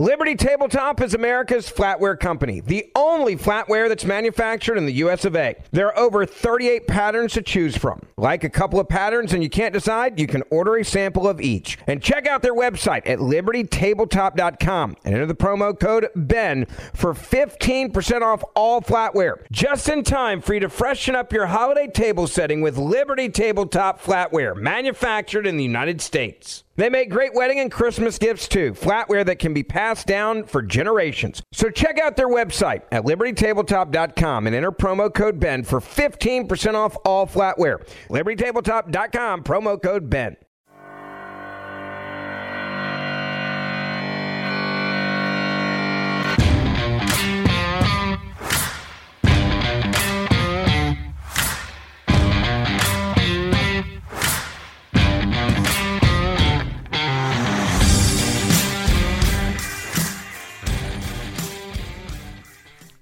Liberty Tabletop is America's flatware company, the only flatware that's manufactured in the US of A. There are over 38 patterns to choose from. Like a couple of patterns and you can't decide, you can order a sample of each. And check out their website at libertytabletop.com and enter the promo code BEN for 15% off all flatware. Just in time for you to freshen up your holiday table setting with Liberty Tabletop flatware, manufactured in the United States. They make great wedding and Christmas gifts too, flatware that can be passed down for generations. So check out their website at libertytabletop.com and enter promo code BEN for 15% off all flatware. libertytabletop.com, promo code BEN.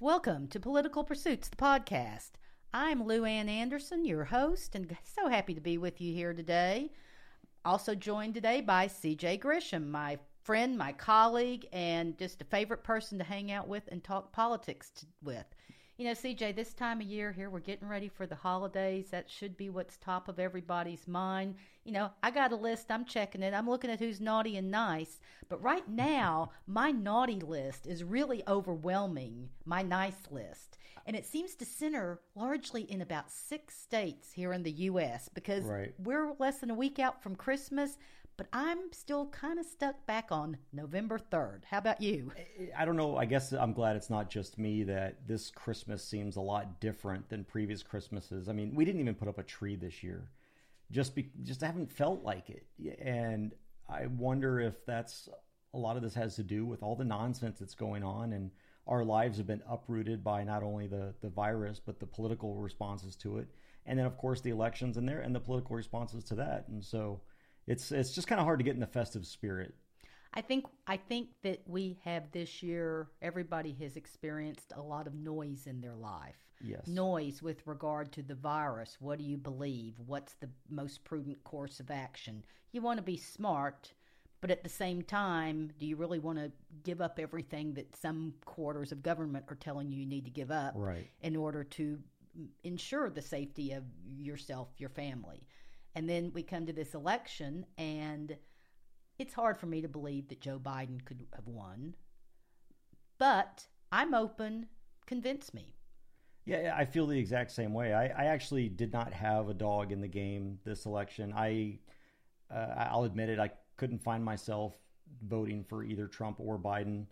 Welcome to Political Pursuits, the podcast. I'm Lou Ann Anderson, your host, and so happy to be with you here today. Also joined today by CJ Grisham, my friend, my colleague, and just a favorite person to hang out with and talk politics to, with. You know, CJ, this time of year here, we're getting ready for the holidays. That should be what's top of everybody's mind. You know, I got a list, I'm checking it, I'm looking at who's naughty and nice. But right now, my naughty list is really overwhelming my nice list. And it seems to center largely in about six states here in the U.S. because Right. we're less than a week out from Christmas, but I'm still kind of stuck back on November 3rd. How about you? I don't know. I guess I'm glad it's not just me that this Christmas seems a lot different than previous Christmases. I mean, we didn't even put up a tree this year. Just be, just haven't felt like it. And I wonder if that's a lot of this has to do with all the nonsense that's going on and our lives have been uprooted by not only the the virus but the political responses to it. And then of course the elections in there and the political responses to that. And so it's it's just kind of hard to get in the festive spirit. I think I think that we have this year everybody has experienced a lot of noise in their life. Yes. Noise with regard to the virus. What do you believe? What's the most prudent course of action? You want to be smart, but at the same time, do you really want to give up everything that some quarters of government are telling you you need to give up Right. in order to ensure the safety of yourself, your family? And then we come to this election and it's hard for me to believe that Joe Biden could have won, but I'm open. Convince me. Yeah, I feel the exact same way. I, I actually did not have a dog in the game this election. I, uh, I'll admit it, I couldn't find myself voting for either Trump or Biden,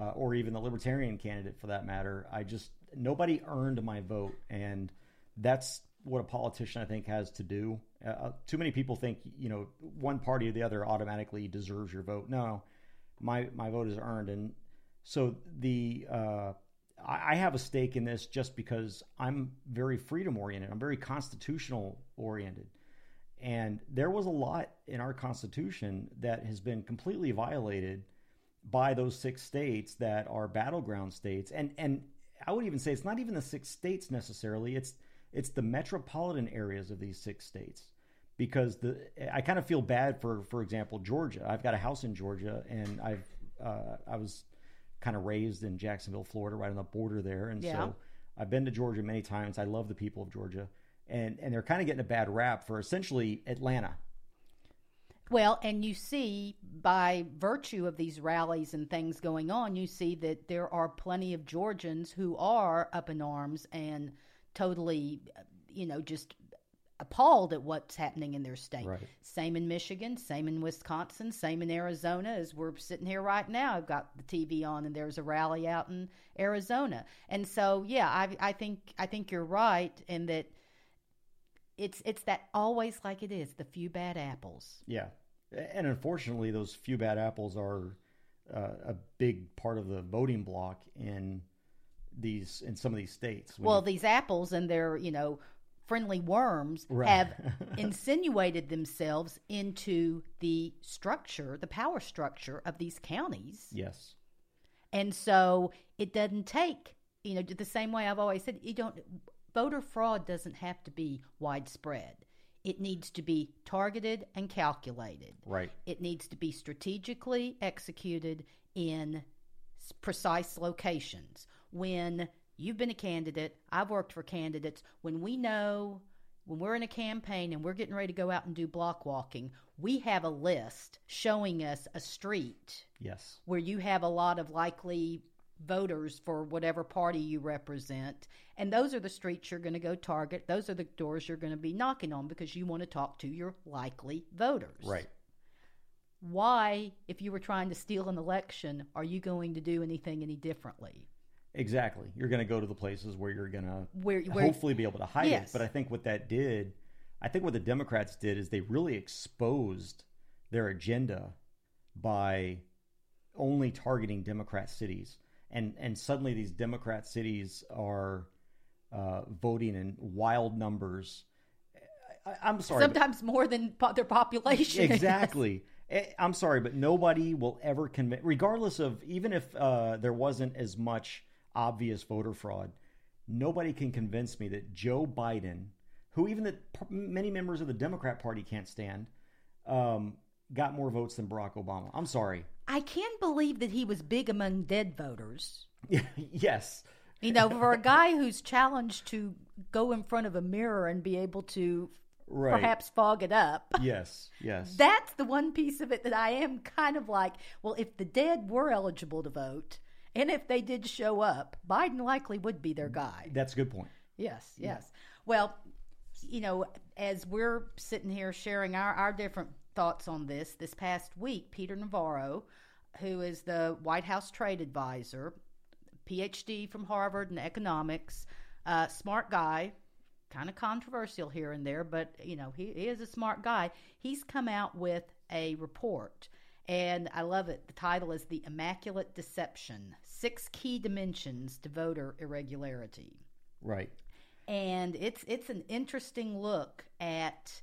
uh, or even the Libertarian candidate for that matter. I just nobody earned my vote, and that's what a politician I think has to do. Uh, Uh, too many people think you know one party or the other automatically deserves your vote. No, my my vote is earned, and so the uh, I I have a stake in this just because I'm very freedom oriented. I'm very constitutional oriented. And there was a lot in our Constitution that has been completely violated by those six states that are battleground states. And and I would even say it's not even the six states necessarily. It's it's the metropolitan areas of these six states. Because the I kind of feel bad for for example Georgia. I've got a house in Georgia and I've uh, I was kind of raised in Jacksonville, Florida, right on the border there, and Yeah. so I've been to Georgia many times. I love the people of Georgia, and and they're kind of getting a bad rap for essentially Atlanta. Well, and you see by virtue of these rallies and things going on, you see that there are plenty of Georgians who are up in arms and totally, you know, just appalled at what's happening in their state. Right. Same in Michigan, same in Wisconsin, same in Arizona. As we're sitting here right now, I've got the TV on, and there's a rally out in Arizona. And so, yeah, I, I think I think you're right in that it's it's that always like it is the few bad apples. Yeah, and unfortunately, those few bad apples are uh, a big part of the voting block in these in some of these states. Well, you- these apples and their, you know, friendly worms Right. have insinuated themselves into the structure, the power structure of these counties. yes, And so it doesn't take, you know, the same way I've always said, you don't voter fraud doesn't have to be widespread. It needs to be targeted and calculated. right. It needs to be strategically executed in precise locations. When you've been a candidate, I've worked for candidates, when we know when we're in a campaign and we're getting ready to go out and do block walking, we have a list showing us a street Yes. where you have a lot of likely voters for whatever party you represent. And those are the streets you're going to go target. Those are the doors you're going to be knocking on because you want to talk to your likely voters. Right. Why, if you were trying to steal an election, are you going to do anything any differently? Exactly. You're going to go to the places where you're going to Where, where hopefully be able to hide Yes. it. But I think what that did, I think what the Democrats did is they really exposed their agenda by only targeting Democrat cities, and and suddenly these Democrat cities are uh, voting in wild numbers. I, I'm sorry, but- sometimes more than po- their population. exactly. Eh, I'm sorry, but nobody will ever convince, regardless of even if uh, there wasn't as much obvious voter fraud, nobody can convince me that Joe Biden, who even the many members of the Democrat Party can't stand, um, got more votes than Barack Obama. I'm sorry. I can't believe that he was big among dead voters. yes. You know, for a guy who's challenged to go in front of a mirror and be able to Right. perhaps fog it up. Yes. Yes. That's the one piece of it that I am kind of like, well, if the dead were eligible to vote and if they did show up, Biden likely would be their guy. That's a good point. Yes, yes. Well, you know, as we're sitting here sharing our, our different thoughts on this, this past week, Peter Navarro, who is the White House trade advisor, PhD from Harvard in economics, uh, smart guy, kind of controversial here and there, but you know he, he is a smart guy. He's come out with a report, and I love it. The title is "The Immaculate Deception: Six Key Dimensions to Voter Irregularity." Right. and it's it's an interesting look at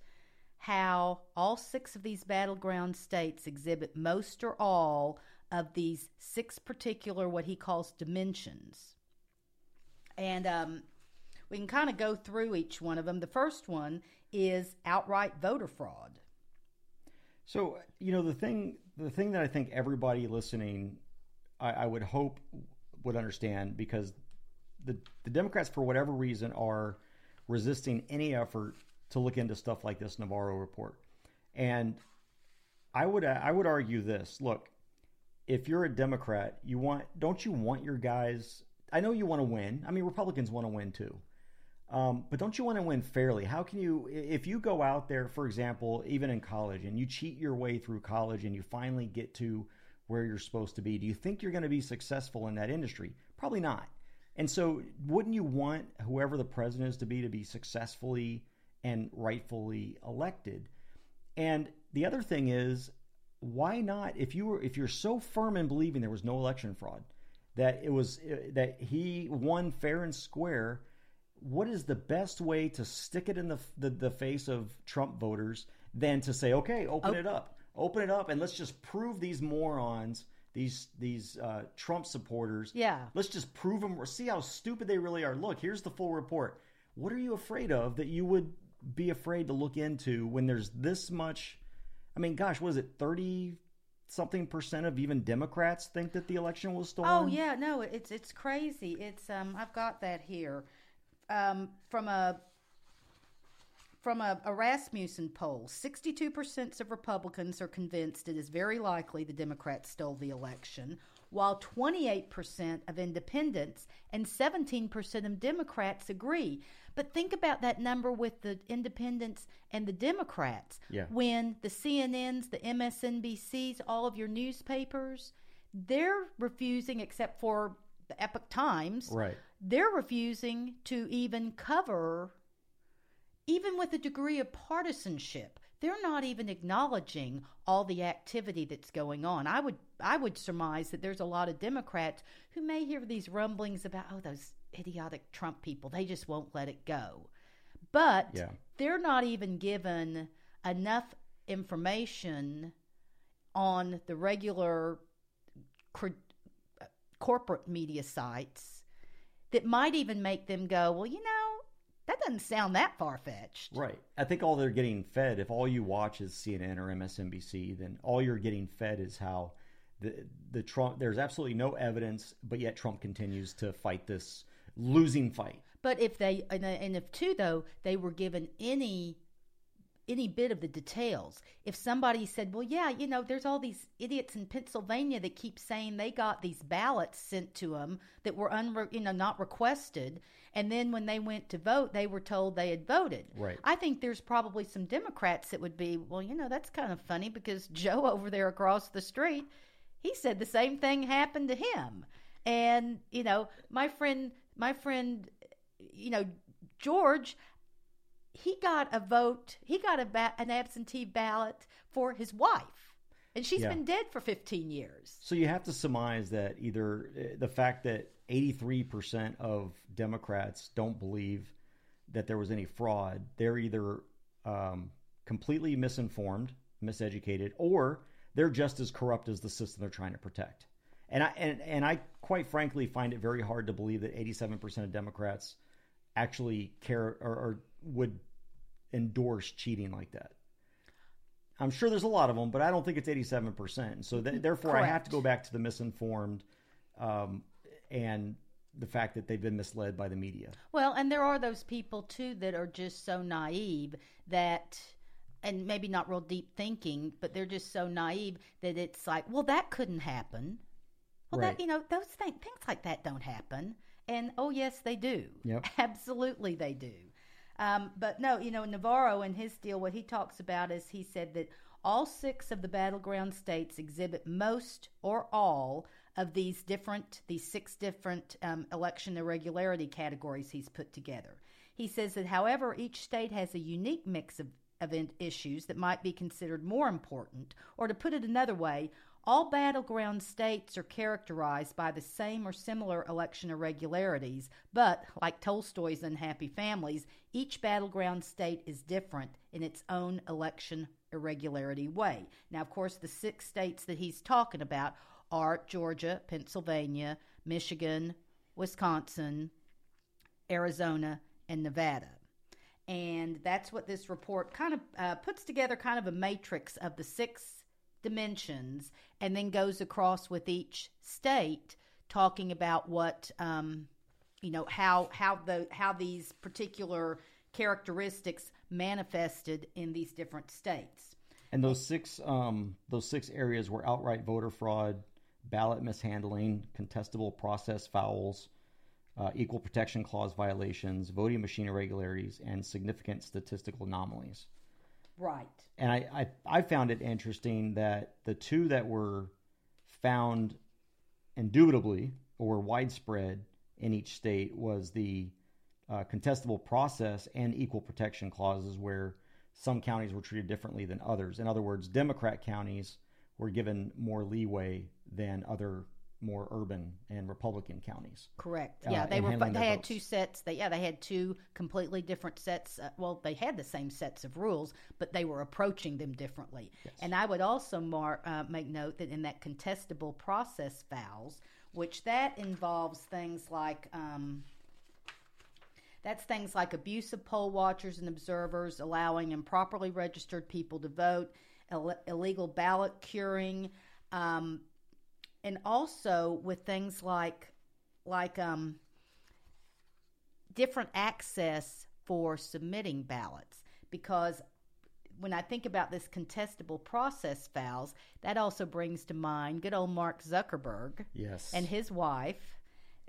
how all six of these battleground states exhibit most or all of these six particular what he calls dimensions and um, we can kind of go through each one of them the first one is outright voter fraud So you know the thing, the thing that I think everybody listening, I, I would hope would understand because the the Democrats, for whatever reason, are resisting any effort to look into stuff like this Navarro report, and I would I would argue this: look, if you're a Democrat, you want don't you want your guys? I know you want to win. I mean, Republicans want to win too. Um, but don't you want to win fairly? How can you, if you go out there, for example, even in college, and you cheat your way through college and you finally get to where you're supposed to be, do you think you're going to be successful in that industry? Probably not. And so, wouldn't you want whoever the president is to be to be successfully and rightfully elected? And the other thing is, why not? If you were, if you're so firm in believing there was no election fraud, that it was uh, that he won fair and square what is the best way to stick it in the, the, the face of Trump voters than to say, okay, open oh, it up, open it up, and let's just prove these morons, these these uh, Trump supporters. Yeah. Let's just prove them. or See how stupid they really are. Look, here's the full report. What are you afraid of that you would be afraid to look into when there's this much? I mean, gosh, what is it? Thirty something percent of even Democrats think that the election was stolen. Oh yeah, no, it's it's crazy. It's um I've got that here. Um from a from a, a Rasmussen poll, 62% of Republicans are convinced it is very likely the Democrats stole the election, while 28% of independents and 17% of Democrats agree. But think about that number with the independents and the Democrats. Yeah. When the CNNs, the MSNBCs, all of your newspapers, they're refusing, except for the Epoch Times, Right. they're refusing to even cover, even with a degree of partisanship. They're not even acknowledging all the activity that's going on. I would I would surmise that there's a lot of Democrats who may hear these rumblings about oh those idiotic Trump people. They just won't let it go. But Yeah. they're not even given enough information on the regular cr- uh, corporate media sites that might even make them go, well, you know, that doesn't sound that far fetched. Right. I think all they're getting fed, if all you watch is CNN or MSNBC, then all you're getting fed is how the the Trump. There's absolutely no evidence, but yet Trump continues to fight this losing fight. But if they and, if too though they were given any any bit of the details. If somebody said, "Well, yeah, you know, there's all these idiots in Pennsylvania that keep saying they got these ballots sent to them that were unre- you know not requested," and then when they went to vote, they were told they had voted. Right. I think there's probably some Democrats that would be, "Well, you know, that's kind of funny because Joe over there across the street, he said the same thing happened to him." And, you know, my friend my friend you know, George, he got a vote, he got a ba- an absentee ballot for his wife. And she's Yeah. been dead for 15 years. So you have to surmise that either uh, the fact that 83% of Democrats don't believe that there was any fraud, they're either um, completely misinformed, miseducated, or they're just as corrupt as the system they're trying to protect. And I and, and I quite frankly find it very hard to believe that 87% of Democrats actually care or, or would endorse cheating like that. I'm sure there's a lot of them, but I don't think it's 87%. So th- therefore, I have to go back to the misinformed um, and the fact that they've been misled by the media. Well, and there are those people too that are just so naive that and maybe not real deep thinking, but they're just so naive that it's like, well, that couldn't happen. Well, Right. that you know, those things, things like that don't happen. And oh, yes, they do. Yep. Absolutely, they do. Um, but no, you know, Navarro in his deal, what he talks about is he said that all six of the battleground states exhibit most or all of these different, these six different um, election irregularity categories he's put together. He says that, however, each state has a unique mix of, of issues that might be considered more important, or to put it another way, all battleground states are characterized by the same or similar election irregularities, but, like Tolstoy's Unhappy Families, each battleground state is different in its own election irregularity way. Now, of course, the six states that he's talking about are Georgia, Pennsylvania, Michigan, Wisconsin, Arizona, and Nevada. And that's what this report kind of uh, puts together kind of a matrix of the six dimensions and then goes across with each state talking about what um, you know how how the how these particular characteristics manifested in these different states And those six um, those six areas were outright voter fraud, ballot mishandling, contestable process fouls, uh, equal protection clause violations, voting machine irregularities, and significant statistical anomalies. Right And I, I, I found it interesting that the two that were found indubitably or widespread in each state was the uh, contestable process and equal protection clauses, where some counties were treated differently than others. In other words, Democrat counties were given more leeway than other more urban and Republican counties. Correct. uh, Yeah, they were. They had votes. two sets. They yeah, they had two completely different sets. Uh, well, they had the same sets of rules, but they were approaching them differently. And I would also mar- uh, make note that in that contestable process fouls, which that involves things like. Um, that's things like abuse of poll watchers and observers, allowing improperly registered people to vote, Ill- illegal ballot curing, um, and also with things like like um, different access for submitting ballots because when I think about this contestable process fouls, that also brings to mind good old Mark Zuckerberg Yes. and his wife,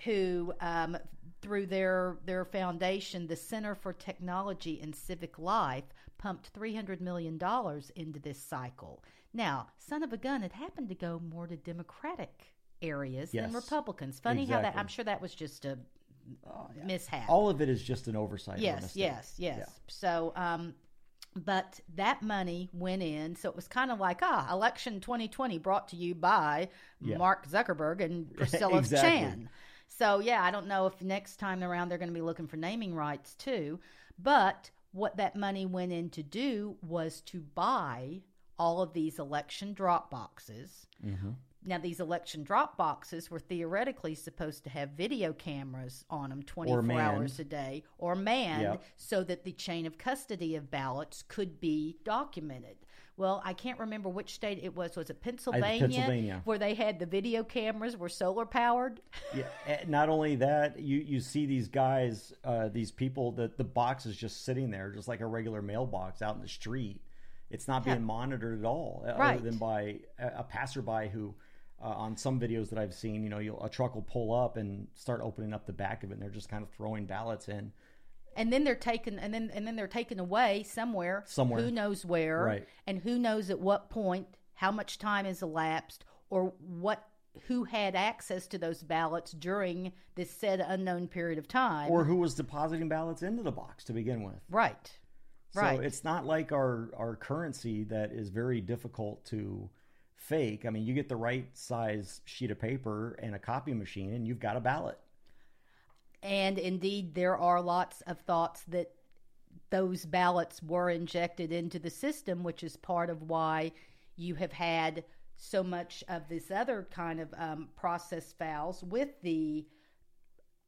who um, through their their foundation, the Center for Technology and Civic Life, pumped three hundred million dollars into this cycle. Now, son of a gun, it happened to go more to Democratic areas than Republicans. Funny how that, I'm sure that was just a mishap. All of it is just an oversight. or Yes, yes, yes. So, um, but that money went in, so it was kind of like ah, election 2020 brought to you by Yeah. Mark Zuckerberg and Priscilla Exactly. Chan. So yeah, I don't know if next time around they're going to be looking for naming rights too, but what that money went in to do was to buy all of these election drop boxes Now, these election drop boxes were theoretically supposed to have video cameras on them 24 hours a day or manned Yep. so that the chain of custody of ballots could be documented. Well, I can't remember which state it was. Was it Pennsylvania? Pennsylvania. Where they had the video cameras were solar powered? Yeah. eh, Not only that, you you see these guys, uh, these people that the box is just sitting there, just like a regular mailbox out in the street. It's not being Yeah. monitored at all, uh, other than by a, a passerby who. Uh, on some videos that I've seen, you know, you'll, a truck will pull up and start opening up the back of it, and they're just kind of throwing ballots in. and then they're taken and then and then they're taken away somewhere Somewhere. who knows where Right. and who knows at what point how much time has elapsed or what who had access to those ballots during this said unknown period of time or who was depositing ballots into the box to begin with. right So it's not like our our currency that is very difficult to fake. I mean, you get the right size sheet of paper and a copy machine, and you've got a ballot. and indeed there are lots of thoughts that those ballots were injected into the system which is part of why you have had so much of this other kind of um, process fouls with the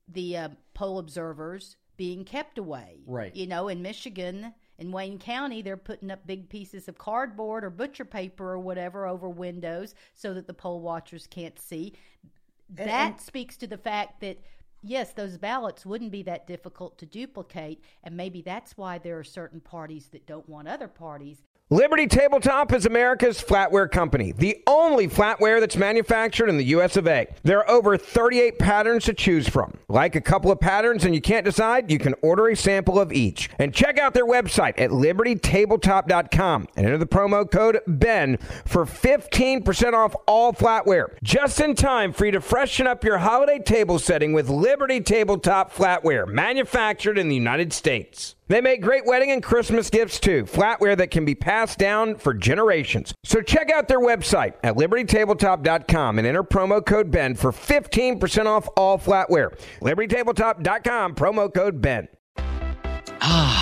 the uh, poll observers being kept away Right. you know in michigan in wayne county they're putting up big pieces of cardboard or butcher paper or whatever over windows so that the poll watchers can't see. And- that and- speaks to the fact that yes those ballots wouldn't be that difficult to duplicate and maybe that's why there are certain parties that don't want other parties Liberty Tabletop is America's flatware company, the only flatware that's manufactured in the US of A. There are over 38 patterns to choose from. Like a couple of patterns and you can't decide, you can order a sample of each. And check out their website at libertytabletop.com and enter the promo code BEN for 15% off all flatware. Just in time for you to freshen up your holiday table setting with Liberty Tabletop flatware, manufactured in the United States. They make great wedding and Christmas gifts too, flatware that can be passed down for generations. So check out their website at libertytabletop.com and enter promo code BEN for 15% off all flatware. libertytabletop.com, promo code BEN. Ah,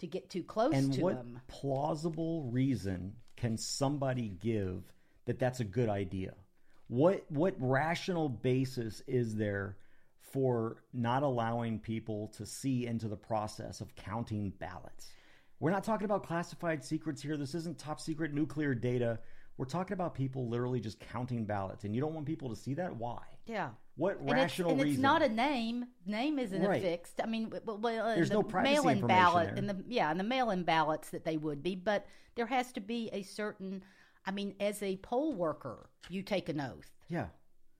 To get too close to them. And to what them plausible reason can somebody give that that's a good idea? What what rational basis is there for not allowing people to see into the process of counting ballots? We're not talking about classified secrets here. This isn't top secret nuclear data. We're talking about people literally just counting ballots, and you don't want people to see that. Why? yeah What and it's, and reason? it's not a name. Name isn't Right. affixed. I mean, well, in There's the no privacy mail-in ballot, there. in the yeah, in the mail-in ballots that they would be, but there has to be a certain. I mean, as a poll worker, you take an oath yeah.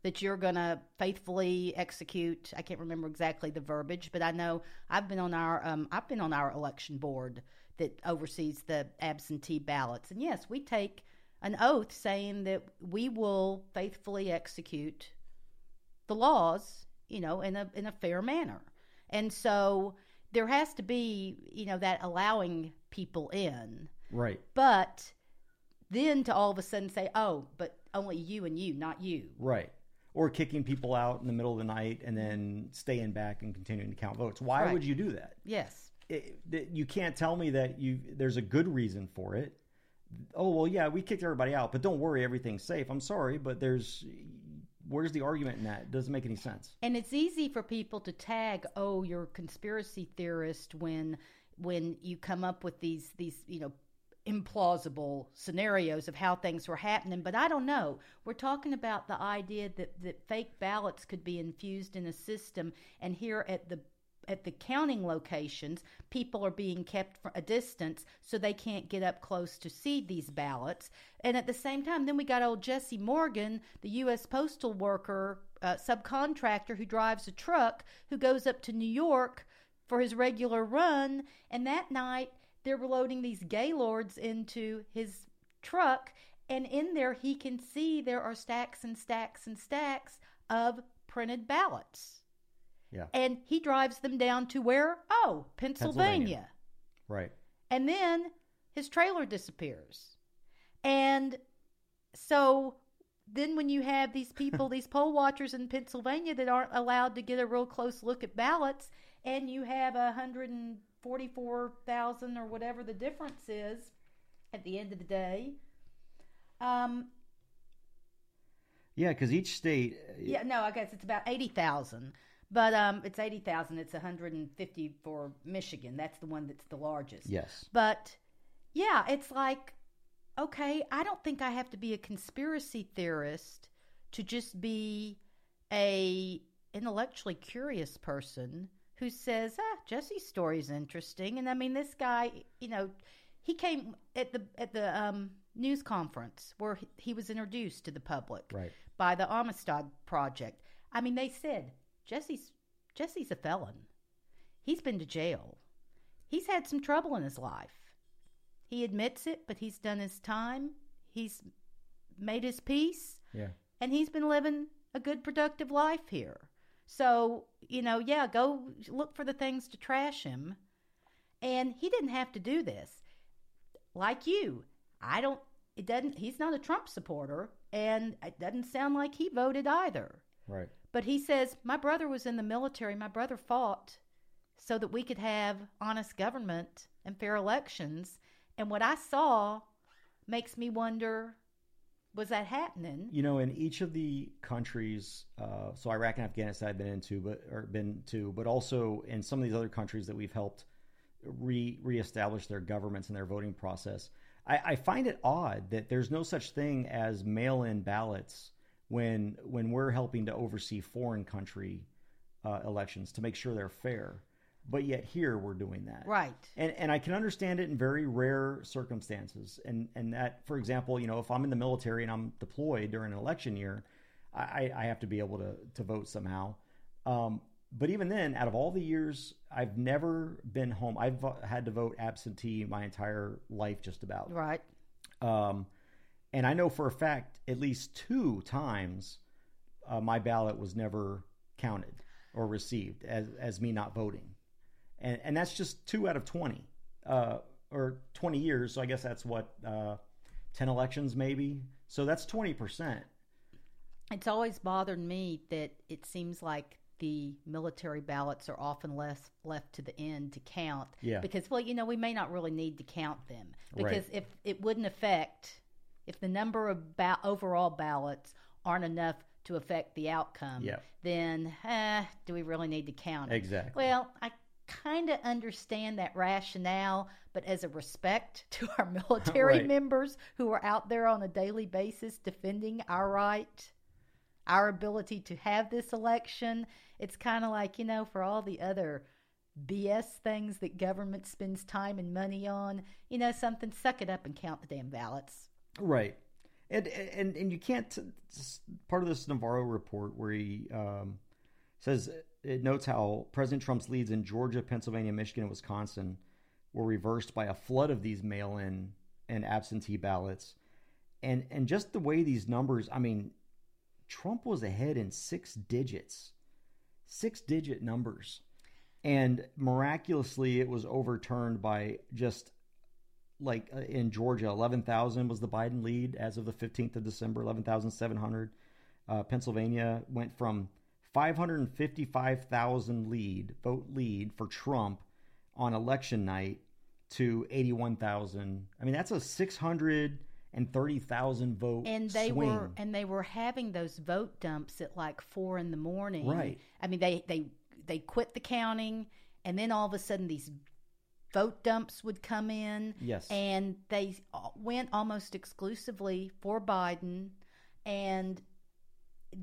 that you're going to faithfully execute. I can't remember exactly the verbiage, but I know I've been on our um, I've been on our election board that oversees the absentee ballots, and yes, we take an oath saying that we will faithfully execute the laws, you know, in a in a fair manner. And so there has to be, you know, that allowing people in. Right. But then to all of a sudden say, "Oh, but only you and you, not you." Right. Or kicking people out in the middle of the night and then staying back and continuing to count votes. Why Right. would you do that? Yes. It, that- you can't tell me that you there's a good reason for it. Oh well, yeah, we kicked everybody out, but don't worry, everything's safe. I'm sorry, but there's where's the argument in that? It doesn't make any sense. And it's easy for people to tag, "Oh, you're a conspiracy theorist" when when you come up with these these you know implausible scenarios of how things were happening. But I don't know. We're talking about the idea that that fake ballots could be infused in a system, and here at the at the counting locations, people are being kept a distance so they can't get up close to see these ballots. And at the same time, then we got old Jesse Morgan, the U.S. postal worker, uh, subcontractor who drives a truck, who goes up to New York for his regular run. And that night, they're loading these gaylords into his truck. And in there, he can see there are stacks and stacks and stacks of printed ballots. Yeah. And he drives them down to where? Oh, Pennsylvania. Pennsylvania. Right. And then his trailer disappears. And so then when you have these people, these poll watchers in Pennsylvania that aren't allowed to get a real close look at ballots, and you have a hundred and forty-four thousand or whatever the difference is at the end of the day. Um, Yeah, because each state. yeah, no, I guess it's about eighty thousand, but um, it's eighty thousand. It's one hundred and fifty for Michigan. That's the one that's the largest. Yes. But yeah, it's like, okay, I don't think I have to be a conspiracy theorist to just be a intellectually curious person who says, ah, Jesse's story is interesting. And I mean, this guy, you know, he came at the at the um, news conference where he- he was introduced to the public Right. by the Amistad Project. I mean, they said Jesse's Jesse's a felon. He's been to jail. He's had some trouble in his life. He admits it, but he's done his time. He's made his peace, Yeah. and he's been living a good, productive life here. So, you know, yeah, go look for the things to trash him. And he didn't have to do this. Like you, I don't, it doesn't, he's not a Trump supporter, and it doesn't sound like he voted either. Right. But he says, My brother was in the military. My brother fought so that we could have honest government and fair elections. And what I saw makes me wonder was that happening? You know, in each of the countries, uh, so Iraq and Afghanistan I've been into, but or been to, but also in some of these other countries that we've helped re reestablish their governments and their voting process. I, I find it odd that there's no such thing as mail-in ballots when when we're helping to oversee foreign country uh, elections to make sure they're fair. But yet here we're doing that. Right. And and I can understand it in very rare circumstances. And and that, for example, you know, if I'm in the military and I'm deployed during an election year, I, I have to be able to to vote somehow. Um, but even then, out of all the years, I've never been home. I've had to vote absentee my entire life, just about. Right. Um, and I know for a fact, at least two times, uh, my ballot was never counted or received as, as me not voting. And, and that's just two out of 20 uh, or 20 years. So I guess that's what, uh, 10 elections maybe. So that's 20%. It's always bothered me that it seems like the military ballots are often less left to the end to count. Yeah. Because, well, you know, we may not really need to count them Right. because if it wouldn't affect, if the number of ba- overall ballots aren't enough to affect the outcome, Yeah. then eh, do we really need to count it? Exactly. Well, I kind of understand that rationale, but as a respect to our military Right. members who are out there on a daily basis defending our right, our ability to have this election, it's kind of like, you know, for all the other BS things that government spends time and money on, you know, something, suck it up and count the damn ballots. Right. And and and you can't. Part of this Navarro report where he um, says it notes how President Trump's leads in Georgia, Pennsylvania, Michigan, and Wisconsin were reversed by a flood of these mail-in and absentee ballots, and and just the way these numbers. I mean, Trump was ahead in six digits, six-digit numbers, and miraculously it was overturned by just like uh, in Georgia, 11,000 was the Biden lead as of the 15th of December, 11,700. Uh, Pennsylvania went from 555,000 lead, vote lead for Trump on election night to 81,000. I mean, that's a 630,000 vote and they swing. were and they were having those vote dumps at like four in the morning Right. i mean they they they quit the counting and then all of a sudden these vote dumps would come in Yes. and they went almost exclusively for biden and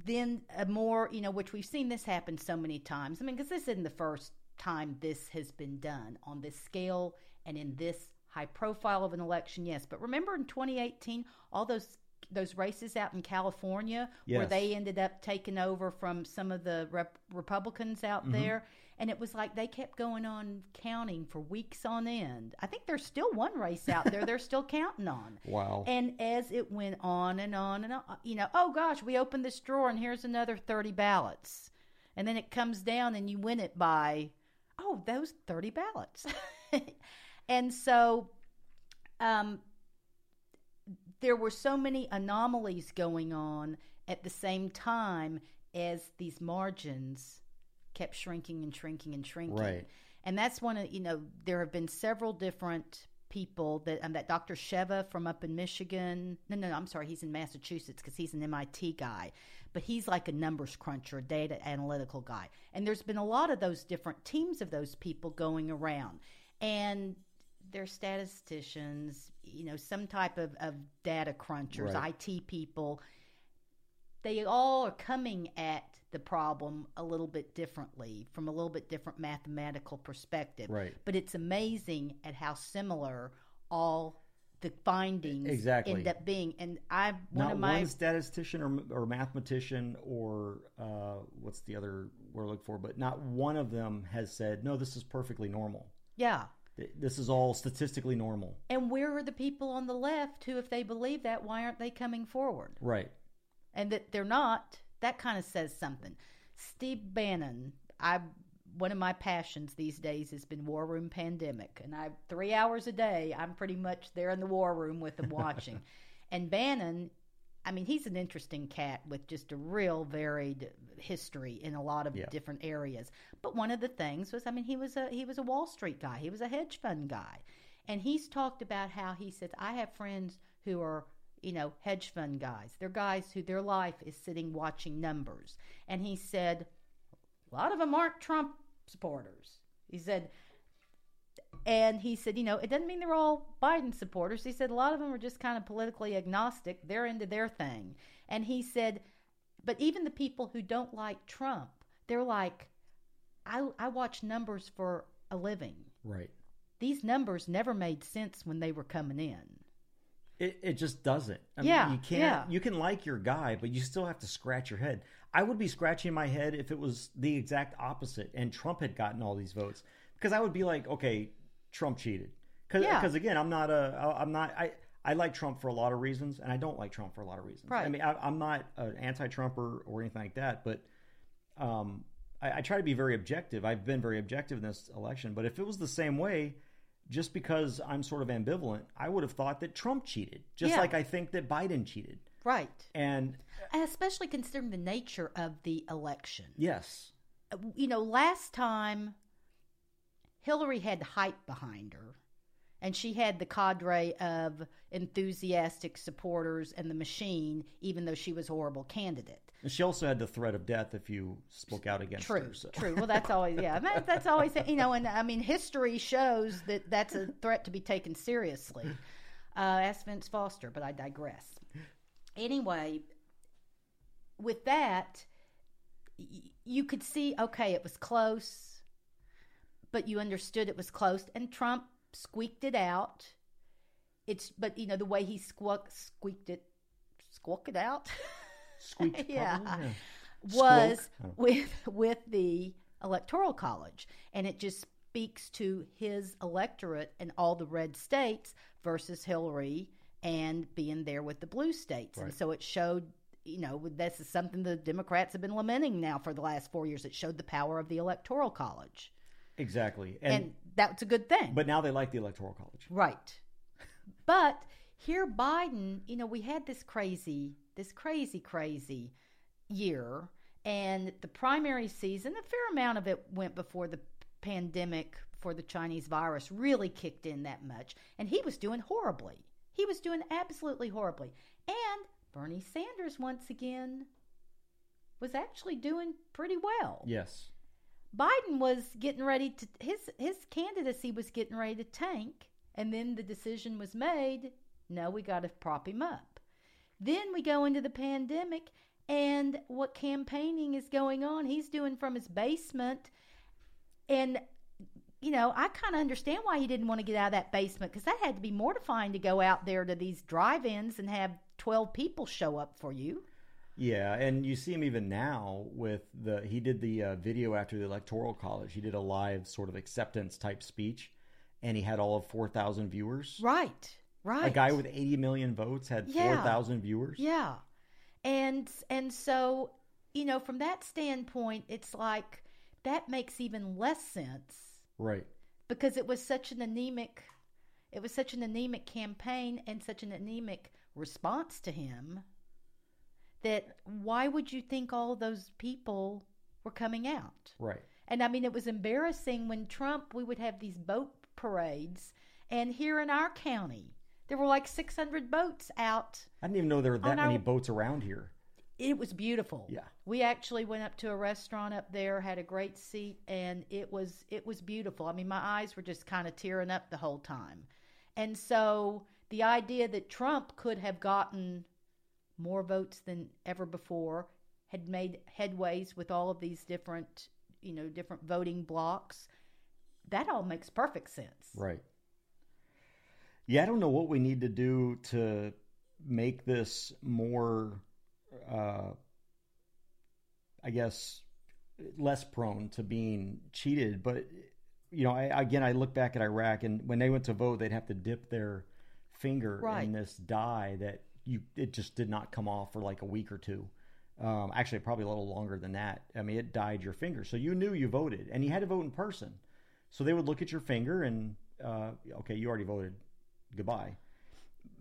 then a more you know which we've seen this happen so many times i mean because this isn't the first time this has been done on this scale and in this high profile of an election yes but remember in 2018 all those those races out in California where they ended up taking over from some of the rep- Republicans out Mm-hmm. there. And it was like they kept going on counting for weeks on end. I think there's still one race out there they're still counting on. Wow. And as it went on and on and on, you know, oh gosh, we opened this drawer and here's another 30 ballots. And then it comes down and you win it by, oh, those 30 ballots. and so um, there were so many anomalies going on at the same time as these margins kept shrinking and shrinking and shrinking. Right. And that's one of you know there have been several different people that um, that Dr. Shiva from up in Michigan. No, no, no I'm sorry, he's in Massachusetts because he's an MIT guy, but he's like a numbers cruncher, a data analytical guy. And there's been a lot of those different teams of those people going around, and they're statisticians, you know, some type of, of data crunchers, Right. IT people. They all are coming at the problem a little bit differently from a little bit different mathematical perspective. Right. But it's amazing at how similar all the findings Exactly. end up being. And I one Not of my one statistician or, or mathematician or uh, what's the other word I look for, but not one of them has said, no, this is perfectly normal. yeah. This is all statistically normal. And where are the people on the left who, if they believe that, why aren't they coming forward? Right. And that they're not, that kind of says something. Steve Bannon, I one of my passions these days has been War Room Pandemic, and I three hours a day I'm pretty much there in the war room with them watching. and Bannon, I mean, he's an interesting cat with just a real varied history in a lot of Yeah. different areas. But one of the things was, I mean, he was a he was a Wall Street guy, he was a hedge fund guy, and he's talked about how he says, I have friends who are you know, hedge fund guys. They're guys who their life is sitting watching numbers. And he said, a lot of them aren't Trump supporters. He said, and he said, you know, it doesn't mean they're all Biden supporters. He said a lot of them are just kind of politically agnostic. They're into their thing. And he said, but even the people who don't like Trump, they're like, I, I watch numbers for a living. Right. These numbers never made sense when they were coming in. It, it just doesn't. I Yeah, mean, you can't. yeah. You can like your guy, but you still have to scratch your head. I would be scratching my head if it was the exact opposite and Trump had gotten all these votes because I would be like, okay, Trump cheated. Because Yeah. again, I'm not a. I'm not. I. I like Trump for a lot of reasons, and I don't like Trump for a lot of reasons. Right. I mean, I, I'm not an anti-Trumper or anything like that, but um, I, I try to be very objective. I've been very objective in this election, but if it was the same way, just because I'm sort of ambivalent, I would have thought that Trump cheated, just Yeah. like I think that Biden cheated. Right. And And especially considering the nature of the election. yes, you know, last time Hillary had hype behind her, and she had the cadre of enthusiastic supporters and the machine, even though she was a horrible candidate. and she also had the threat of death if you spoke out against True, her. So. true. Well, that's always yeah. That, that's always you know, and I mean, history shows that that's a threat to be taken seriously. Uh, ask Vince Foster, but I digress. Anyway, with that, y- you could see okay, it was close, but you understood it was close, and Trump squeaked it out. It's but you know the way he squawk squeaked it, squawk it out. Squeaked, Yeah. probably, was Oh. with with the electoral college and it just speaks to his electorate and all the red states versus Hillary and being there with the blue states and so it showed you know this is something the democrats have been lamenting now for the last 4 years it showed the power of the electoral college Exactly. and, And, that's a good thing but now they like the electoral college. Right. But here Biden, you know, we had this crazy, this crazy, crazy year, and the primary season, a fair amount of it went before the pandemic for the Chinese virus really kicked in that much, and he was doing horribly. He was doing absolutely horribly. And Bernie Sanders once again was actually doing pretty well. Yes. Biden was getting ready to his his candidacy was getting ready to tank, and then the decision was made. No, we got to prop him up. Then we go into the pandemic, and what campaigning is going on? He's doing from his basement, and you know I kind of understand why he didn't want to get out of that basement because that had to be mortifying to go out there to these drive-ins and have 12 people show up for you. Yeah, and you see him even now with the he did the uh, video after the electoral college. He did a live sort of acceptance type speech, and he had all of four thousand viewers. Right, right. A guy with eighty million votes had Yeah. four thousand viewers. Yeah. And and so, you know, from that standpoint, it's like that makes even less sense Right. because it was such an anemic it was such an anemic campaign and such an anemic response to him that why would you think all those people were coming out? Right. And I mean, it was embarrassing when Trump, we would have these boat parades. And here in our county, there were like 600 boats out. I didn't even know there were that On our- many boats around here. It was beautiful. Yeah. We actually went up to a restaurant up there, had a great seat, and it was it was beautiful. I mean, my eyes were just kind of tearing up the whole time. And so the idea that Trump could have gotten more votes than ever before, had made headways with all of these different, you know, different voting blocks, that all makes perfect sense. Right. Yeah, I don't know what we need to do to make this more, uh, I guess, less prone to being cheated. But you know, I, again, I look back at Iraq, and when they went to vote, they'd have to dip their finger Right. in this dye that you it just did not come off for like a week or two. Um, actually, probably a little longer than that. I mean, it dyed your finger, so you knew you voted, and you had to vote in person. So they would look at your finger and, uh, okay, you already voted. Goodbye.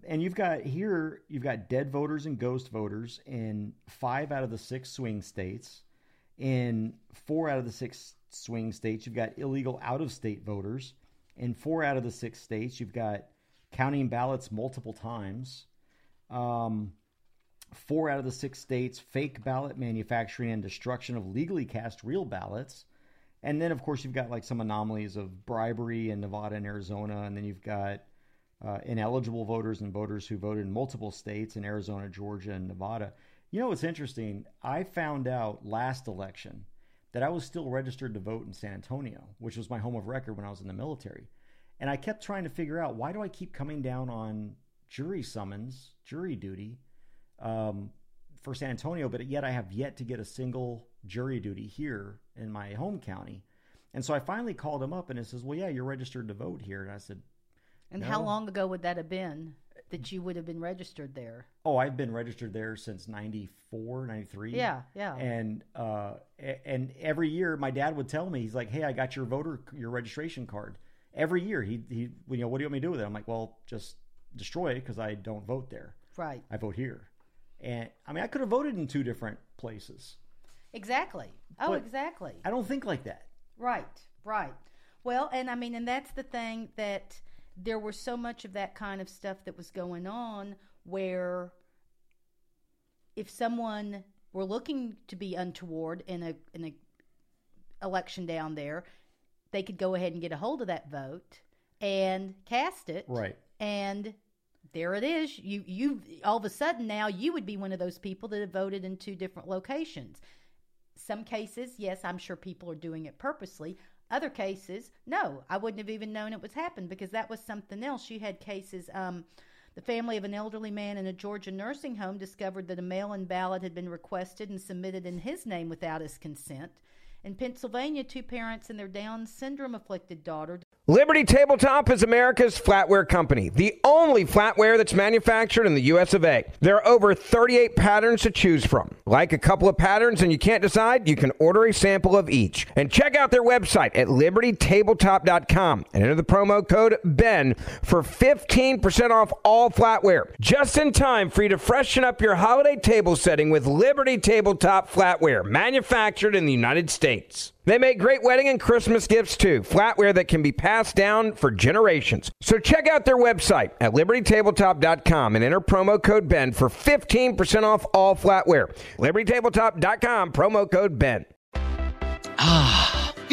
And you've got here, you've got dead voters and ghost voters in five out of the six swing states. In four out of the six swing states, you've got illegal out of state voters. In four out of the six states, you've got counting ballots multiple times. Um, four out of the six states, fake ballot manufacturing and destruction of legally cast real ballots. And then, of course, you've got like some anomalies of bribery in Nevada and Arizona. And then you've got uh, ineligible voters and voters who voted in multiple states in Arizona, Georgia, and Nevada. You know what's interesting? I found out last election that I was still registered to vote in San Antonio, which was my home of record when I was in the military. And I kept trying to figure out why do I keep coming down on jury summons, jury duty um, for San Antonio, but yet I have yet to get a single jury duty here in my home county. And so I finally called him up and he says, Well, yeah, you're registered to vote here. And I said, And how long ago would that have been that you would have been registered there? Oh, I've been registered there since 94, 93. Yeah, yeah. And uh, and every year my dad would tell me, he's like, Hey, I got your voter, your registration card. Every year he, he, you know, what do you want me to do with it? I'm like, Well, just destroy it because I don't vote there. Right. I vote here. And I mean, I could have voted in two different places. Exactly. Oh, But- exactly. I don't think like that. Right, right. Well, and I mean, and that's the thing that there was so much of that kind of stuff that was going on where if someone were looking to be untoward in a in a election down there, they could go ahead and get a hold of that vote and cast it. Right. And there it is. You you all of a sudden now you would be one of those people that have voted in two different locations. Some cases, yes, I'm sure people are doing it purposely. Other cases, no, I wouldn't have even known it was happened because that was something else. You had cases. Um, the family of an elderly man in a Georgia nursing home discovered that a mail-in ballot had been requested and submitted in his name without his consent. In Pennsylvania, two parents and their Down syndrome afflicted daughter Liberty Tabletop is America's flatware company, the only flatware that's manufactured in the US of A. There are over 38 patterns to choose from. Like a couple of patterns and you can't decide, you can order a sample of each. And check out their website at libertytabletop.com and enter the promo code BEN for 15% off all flatware. Just in time for you to freshen up your holiday table setting with Liberty Tabletop flatware, manufactured in the United States. They make great wedding and Christmas gifts too, flatware that can be passed down for generations. So check out their website at libertytabletop.com and enter promo code BEN for 15% off all flatware. libertytabletop.com, promo code BEN. Ah,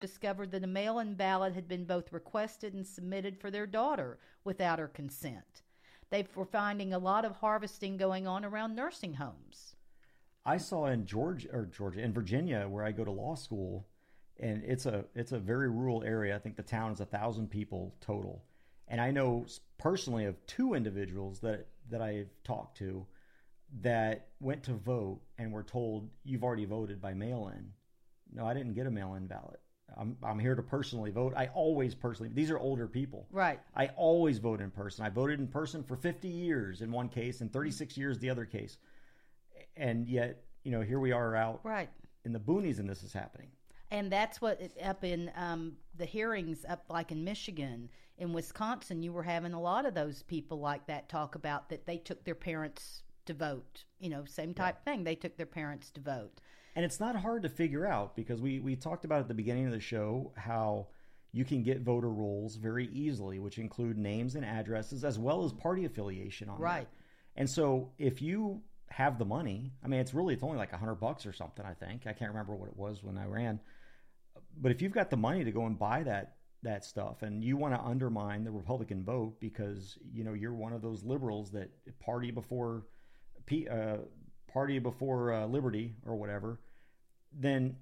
Discovered that a mail in ballot had been both requested and submitted for their daughter without her consent. They were finding a lot of harvesting going on around nursing homes. I saw in Georgia or Georgia in Virginia where I go to law school, and it's a it's a very rural area. I think the town is a thousand people total, and I know personally of two individuals that that I've talked to that went to vote and were told you've already voted by mail in. No, I didn't get a mail in ballot. I'm I'm here to personally vote. I always personally. These are older people. Right. I always vote in person. I voted in person for 50 years in one case and 36 years the other case. And yet, you know, here we are out Right. in the boonies and this is happening. And that's what it- up in um, the hearings up like in Michigan, in Wisconsin, you were having a lot of those people like that talk about that they took their parents to vote. You know, same type thing. They took their parents to vote. And it's not hard to figure out because we, we talked about at the beginning of the show how you can get voter rolls very easily, which include names and addresses as well as party affiliation on. Right. And so if you have the money, I mean, it's really, it's only like a hundred bucks or something, I think. I can't remember what it was when I ran. But if you've got the money to go and buy that, that stuff and you want to undermine the Republican vote because, you know, you're one of those liberals that party before, P- uh, party before uh, liberty or whatever, then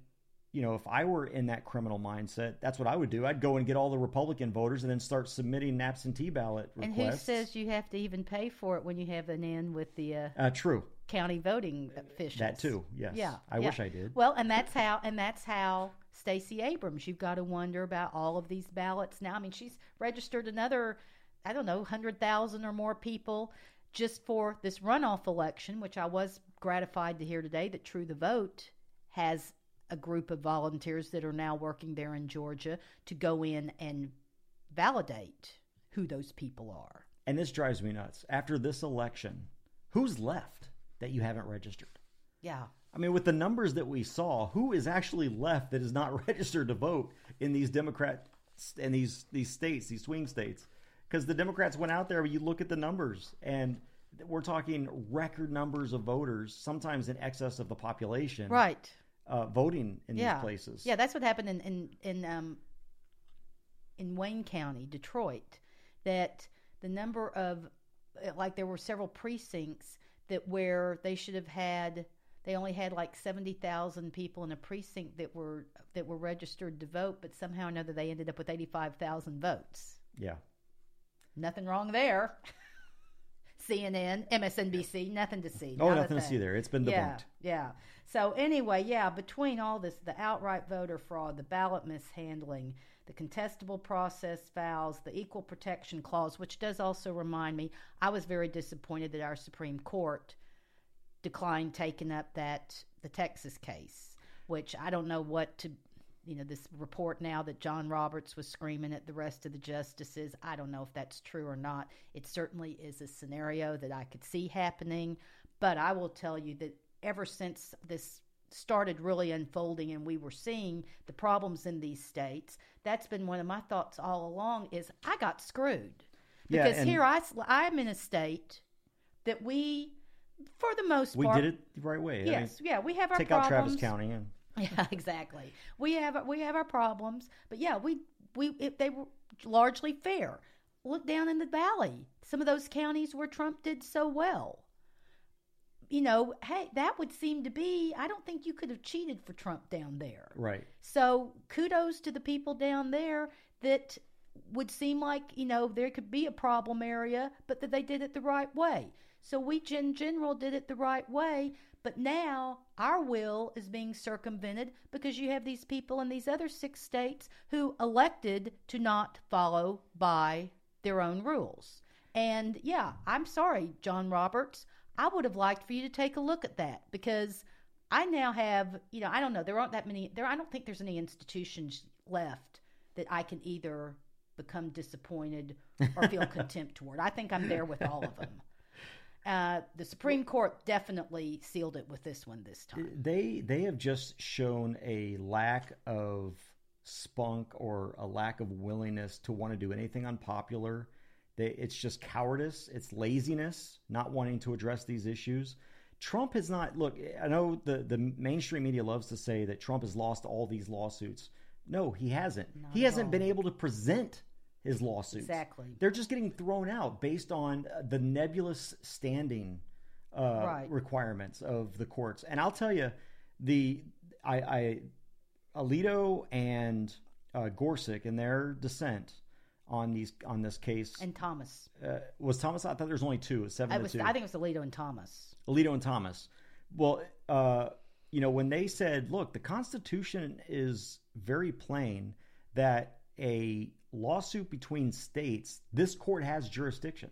you know if I were in that criminal mindset, that's what I would do. I'd go and get all the Republican voters and then start submitting absentee ballot requests. And who says you have to even pay for it when you have an in with the uh, uh, true county voting officials? that too? Yes, Yeah, I yeah. wish I did. Well, and that's how and that's how Stacey Abrams. You've got to wonder about all of these ballots now. I mean, she's registered another, I don't know, hundred thousand or more people just for this runoff election, which I was gratified to hear today that True the Vote has a group of volunteers that are now working there in Georgia to go in and validate who those people are. And this drives me nuts. After this election, who's left that you haven't registered? Yeah. I mean, with the numbers that we saw, who is actually left that is not registered to vote in these Democrat in these these states, these swing states? Because the Democrats went out there. You look at the numbers, and we're talking record numbers of voters, sometimes in excess of the population, Right. uh, voting in yeah. these places. Yeah, that's what happened in in in um in Wayne County, Detroit. That the number of uh, like there were several precincts that where they should have had they only had like seventy thousand people in a precinct that were that were registered to vote, but somehow or another they ended up with eighty five thousand votes. yeah. Nothing wrong there. CNN, MSNBC, nothing to see. Oh, not nothing to see there. It's been debunked. Yeah, yeah. So anyway, yeah, between all this, the outright voter fraud, the ballot mishandling, the contestable process fouls, the equal protection clause, which does also remind me, I was very disappointed that our Supreme Court declined taking up that the Texas case, which I don't know what to you know this report now that John Roberts was screaming at the rest of the justices. I don't know if that's true or not. It certainly is a scenario that I could see happening, but I will tell you that ever since this started really unfolding and we were seeing the problems in these states, that's been one of my thoughts all along is I got screwed. Because and- here I I'm in a state that we for the most part, We did it the right way. I mean, Yes, yeah, we have our take problems. out Travis County and Yeah, exactly. We have we have our problems, but yeah, we we if they were largely fair. Look down in the valley. Some of those counties where Trump did so well. You know, hey, that would seem to be. I don't think you could have cheated for Trump down there. right. So kudos to the people down there that would seem like, you know, there could be a problem area, but that they did it the right way. So we, in general, did it the right way. But now our will is being circumvented because you have these people in these other six states who elected to not follow by their own rules. And yeah, I'm sorry, John Roberts. I would have liked for you to take a look at that because I now have, you know, I don't know, there aren't that many there I don't think there's any institutions left that I can either become disappointed or feel contempt toward. I think I'm there with all of them. Uh, the Supreme Court definitely sealed it with this one this time. They they have just shown a lack of spunk or a lack of willingness to want to do anything unpopular. They, it's just cowardice. It's laziness, not wanting to address these issues. Trump has not look. I know the the mainstream media loves to say that Trump has lost all these lawsuits. No, he hasn't. Not he hasn't all. been able to present his lawsuits. Exactly. They're just getting thrown out based on uh, the nebulous standing uh, Right. requirements of the courts. And I'll tell you, the I, I Alito and uh, Gorsuch in their dissent on these on this case And Thomas. uh, was Thomas. I thought there was only two. It was seven I to was two. I think it was Alito and Thomas. Alito and Thomas. Well, uh, you know, when they said, look, the Constitution is very plain that a lawsuit between states, this court has jurisdiction.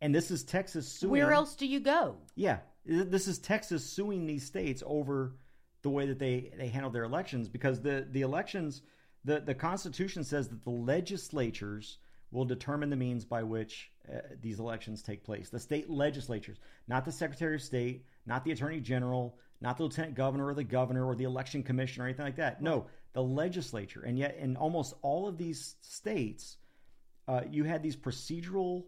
And this is Texas suing. Where else do you go? Yeah, this is Texas suing these states over the way that they they handled their elections because the the elections the the Constitution says that the legislatures will determine the means by which uh, these elections take place. The state legislatures, not the Secretary of State, not the Attorney General, not the Lieutenant Governor or the Governor or the Election Commission or anything like that. No, the legislature. And yet, in almost all of these states, uh, you had these procedural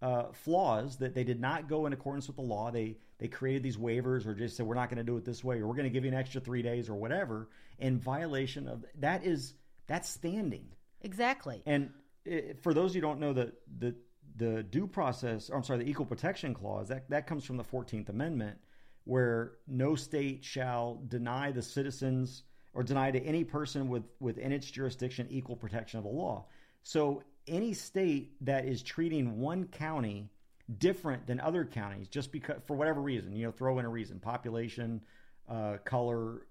uh, flaws that they did not go in accordance with the law. They they created these waivers or just said we're not going to do it this way or we're going to give you an extra three days or whatever in violation of that is that's standing. Exactly. And eh, for those who don't know the the the due process, or I'm sorry, the equal protection clause that that comes from the 14th Amendment, where no state shall deny the citizens or deny to any person with within its jurisdiction equal protection of the law. So any state that is treating one county different than other counties, just because for whatever reason, you know, throw in a reason, population, uh, color,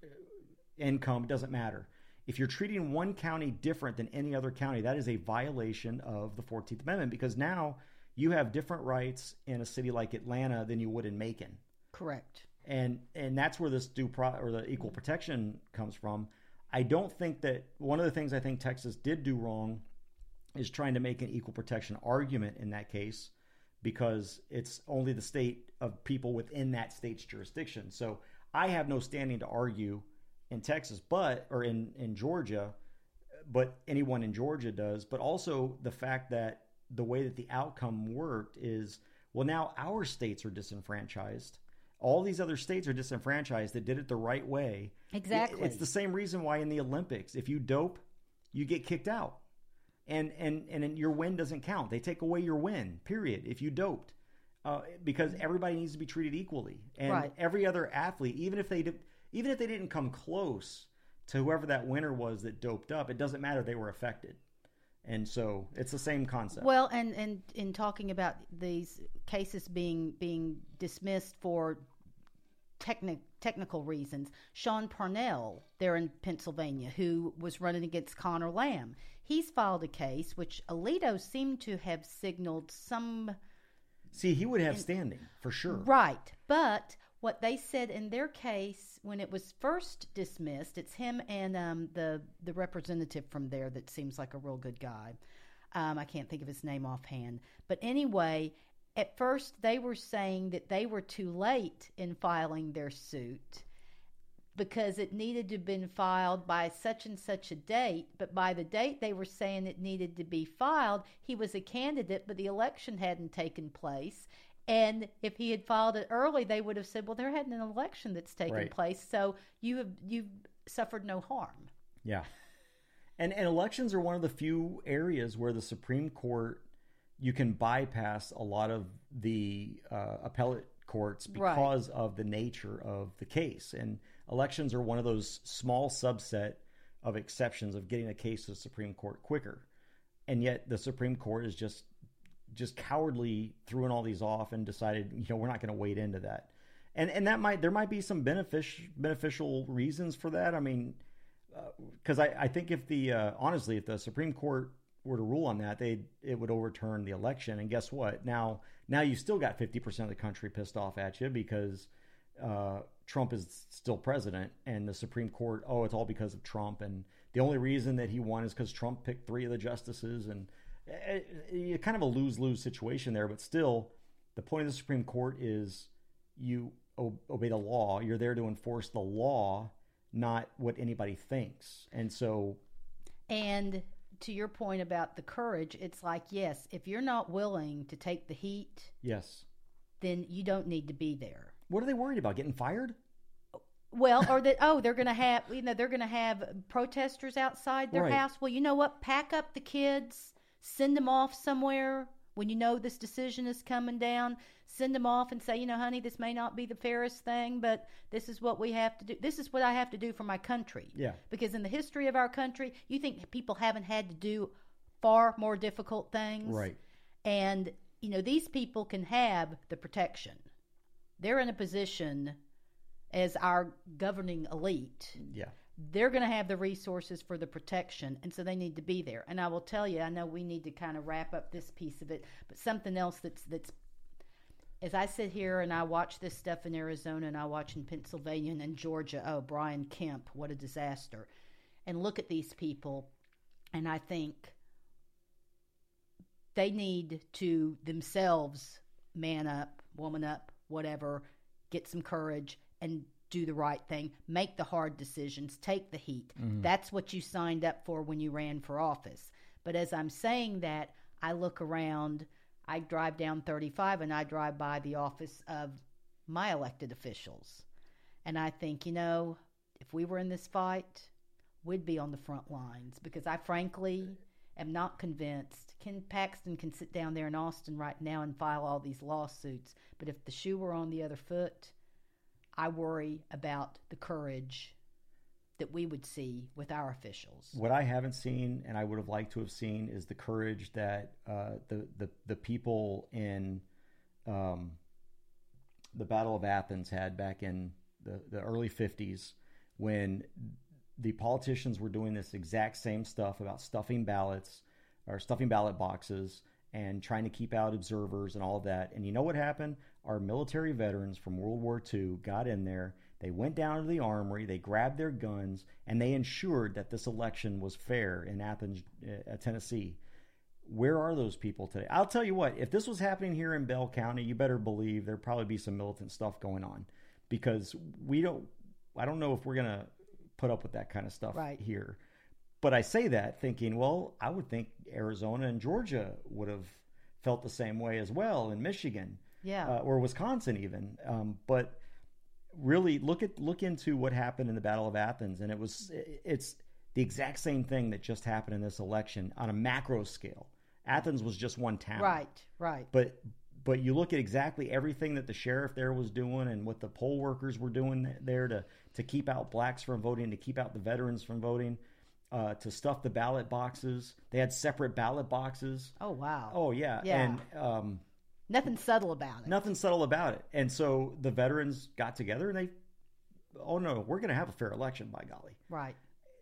income, doesn't matter. If you're treating one county different than any other county, that is a violation of the 14th Amendment because now you have different rights in a city like Atlanta than you would in Macon. Correct. And and that's where this due pro or the equal protection comes from. I don't think that one of the things I think Texas did do wrong is trying to make an equal protection argument in that case because it's only the state of people within that state's jurisdiction. So I have no standing to argue in Texas, but or in in Georgia, but anyone in Georgia does. But also the fact that the way that the outcome worked is well, now our states are disenfranchised. All these other states are disenfranchised that did it the right way. Exactly. It's the same reason why in the Olympics, if you dope, you get kicked out and and and your win doesn't count. They take away your win. Period. If you doped, uh, because everybody needs to be treated equally, and Right. every other athlete, even if they did, even if they didn't come close to whoever that winner was that doped up, it doesn't matter. They were affected, and so it's the same concept. Well, and and in talking about these cases being being dismissed for technic, technical reasons, Sean Parnell, there in Pennsylvania, who was running against Conor Lamb, he's filed a case which Alito seemed to have signaled some See, he would have standing for sure. Right. But what they said in their case when it was first dismissed, it's him and um, the the representative from there that seems like a real good guy. Um, I can't think of his name offhand. But anyway, at first they were saying that they were too late in filing their suit because it needed to have been filed by such and such a date. But by the date they were saying it needed to be filed, he was a candidate, but the election hadn't taken place. And if he had filed it early, they would have said, "Well, there hadn't an election that's taken Right. place, so you have you've suffered no harm." Yeah. And and elections are one of the few areas where the Supreme Court you can bypass a lot of the uh, appellate courts Right. because of the nature of the case. And elections are one of those small subset of exceptions of getting a case to the Supreme Court quicker. And yet the Supreme Court is just just cowardly throwing all these off and decided, you know, we're not going to wade into that. And and that might there might be some benefic- beneficial reasons for that. I mean, because I, I think if the uh, honestly if the Supreme Court were to rule on that, they it would overturn the election. And guess what? Now now you still got fifty percent of the country pissed off at you because uh, Trump is still president, and the Supreme Court oh it's all because of Trump, and the only reason that he won is because Trump picked three of the justices, and it, kind of a lose lose situation there. But still, the point of the Supreme Court is you obey the law. You're there to enforce the law, not what anybody thinks. And so, and to your point about the courage, it's like yes, if you're not willing to take the heat, yes, then you don't need to be there. What are they worried about? Getting fired? Well, or that oh, they're going to have you know they're going to have protesters outside their Right. house. Well, you know what? Pack up the kids, send them off somewhere when you know this decision is coming down. Send them off and say, you know, honey, this may not be the fairest thing, but this is what we have to do. This is what I have to do for my country. Yeah. Because in the history of our country, you think people haven't had to do far more difficult things. Right. And, you know, these people can have the protection. They're in a position as our governing elite. Yeah. They're going to have the resources for the protection, and so they need to be there. And I will tell you, I know we need to kind of wrap up this piece of it, but something else that's that's as I sit here and I watch this stuff in Arizona and I watch in Pennsylvania and in Georgia, oh, Brian Kemp, what a disaster. And look at these people, and I think they need to themselves man up, woman up, whatever, get some courage and do the right thing, make the hard decisions, take the heat. Mm-hmm. That's what you signed up for when you ran for office. But as I'm saying that, I look around, I drive down 35 and I drive by the office of my elected officials. And I think, you know, if we were in this fight, we'd be on the front lines because I frankly am not convinced. Ken Paxton can sit down there in Austin right now and file all these lawsuits, but if the shoe were on the other foot, I worry about the courage that we would see with our officials. What I haven't seen, and I would have liked to have seen, is the courage that uh, the, the the people in um, the Battle of Athens had back in the, the early '50s, when the politicians were doing this exact same stuff about stuffing ballots or stuffing ballot boxes and trying to keep out observers and all of that. And you know what happened? Our military veterans from World War II got in there. They went down to the armory, they grabbed their guns, and they ensured that this election was fair in Athens, uh, Tennessee. Where are those people today? I'll tell you what, if this was happening here in Bell County, you better believe there'd probably be some militant stuff going on because we don't, I don't know if we're going to put up with that kind of stuff Right. here. But I say that thinking, well, I would think Arizona and Georgia would have felt the same way as well, in Michigan, Yeah. uh, or Wisconsin even. Um, but really, look at look into what happened in the Battle of Athens, and it was it's the exact same thing that just happened in this election on a macro scale. Athens was just one town, right, right. but but you look at exactly everything that the sheriff there was doing and what the poll workers were doing there to to keep out blacks from voting, to keep out the veterans from voting, uh, to stuff the ballot boxes. They had separate ballot boxes. Oh, wow. Oh yeah, Yeah. and um, Nothing subtle about it. nothing subtle about it. And so the veterans got together and they, oh no, we're going to have a fair election. By golly, Right.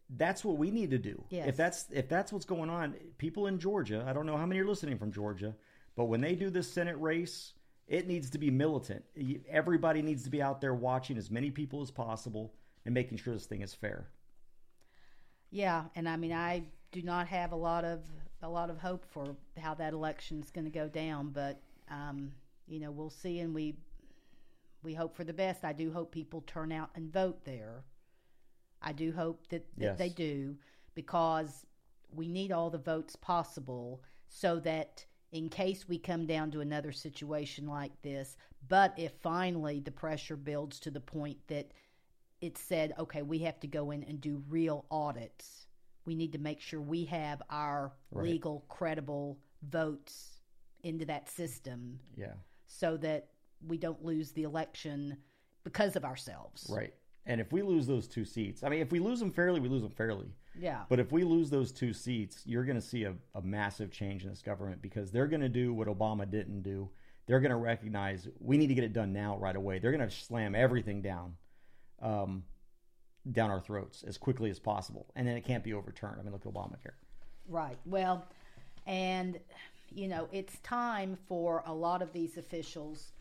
that's what we need to do. Yes. If that's if that's what's going on, people in Georgia, I don't know how many are listening from Georgia, but when they do this Senate race, it needs to be militant. Everybody needs to be out there watching as many people as possible and making sure this thing is fair. Yeah, and I mean, I do not have a lot of a lot of hope for how that election's going to go down, but um, you know, we'll see, and we we hope for the best. I do hope people turn out and vote there. I do hope that, that Yes. they do because we need all the votes possible so that in case we come down to another situation like this, but if finally the pressure builds to the point that it said, okay, we have to go in and do real audits. We need to make sure we have our Right. legal, credible votes into that system Yeah. so that we don't lose the election because of ourselves. Right. And if we lose those two seats, I mean, if we lose them fairly, we lose them fairly. Yeah. But if we lose those two seats, you're going to see a, a massive change in this government because they're going to do what Obama didn't do. They're going to recognize we need to get it done now, right away. They're going to slam everything down, um, down our throats as quickly as possible, and then it can't be overturned. I mean, look at Obamacare. Right. Well, and you know, it's time for a lot of these officials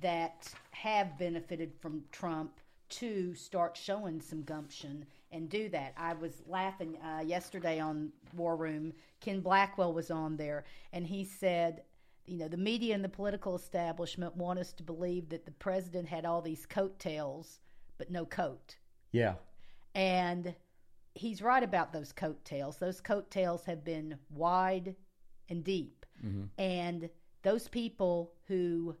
that have benefited from Trump to start showing some gumption and do that. I was laughing uh, yesterday on War Room. Ken Blackwell was on there, and he said, you know, the media and the political establishment want us to believe that the president had all these coattails, but no coat. Yeah. And he's right about those coattails. Those coattails have been wide and deep. And those people who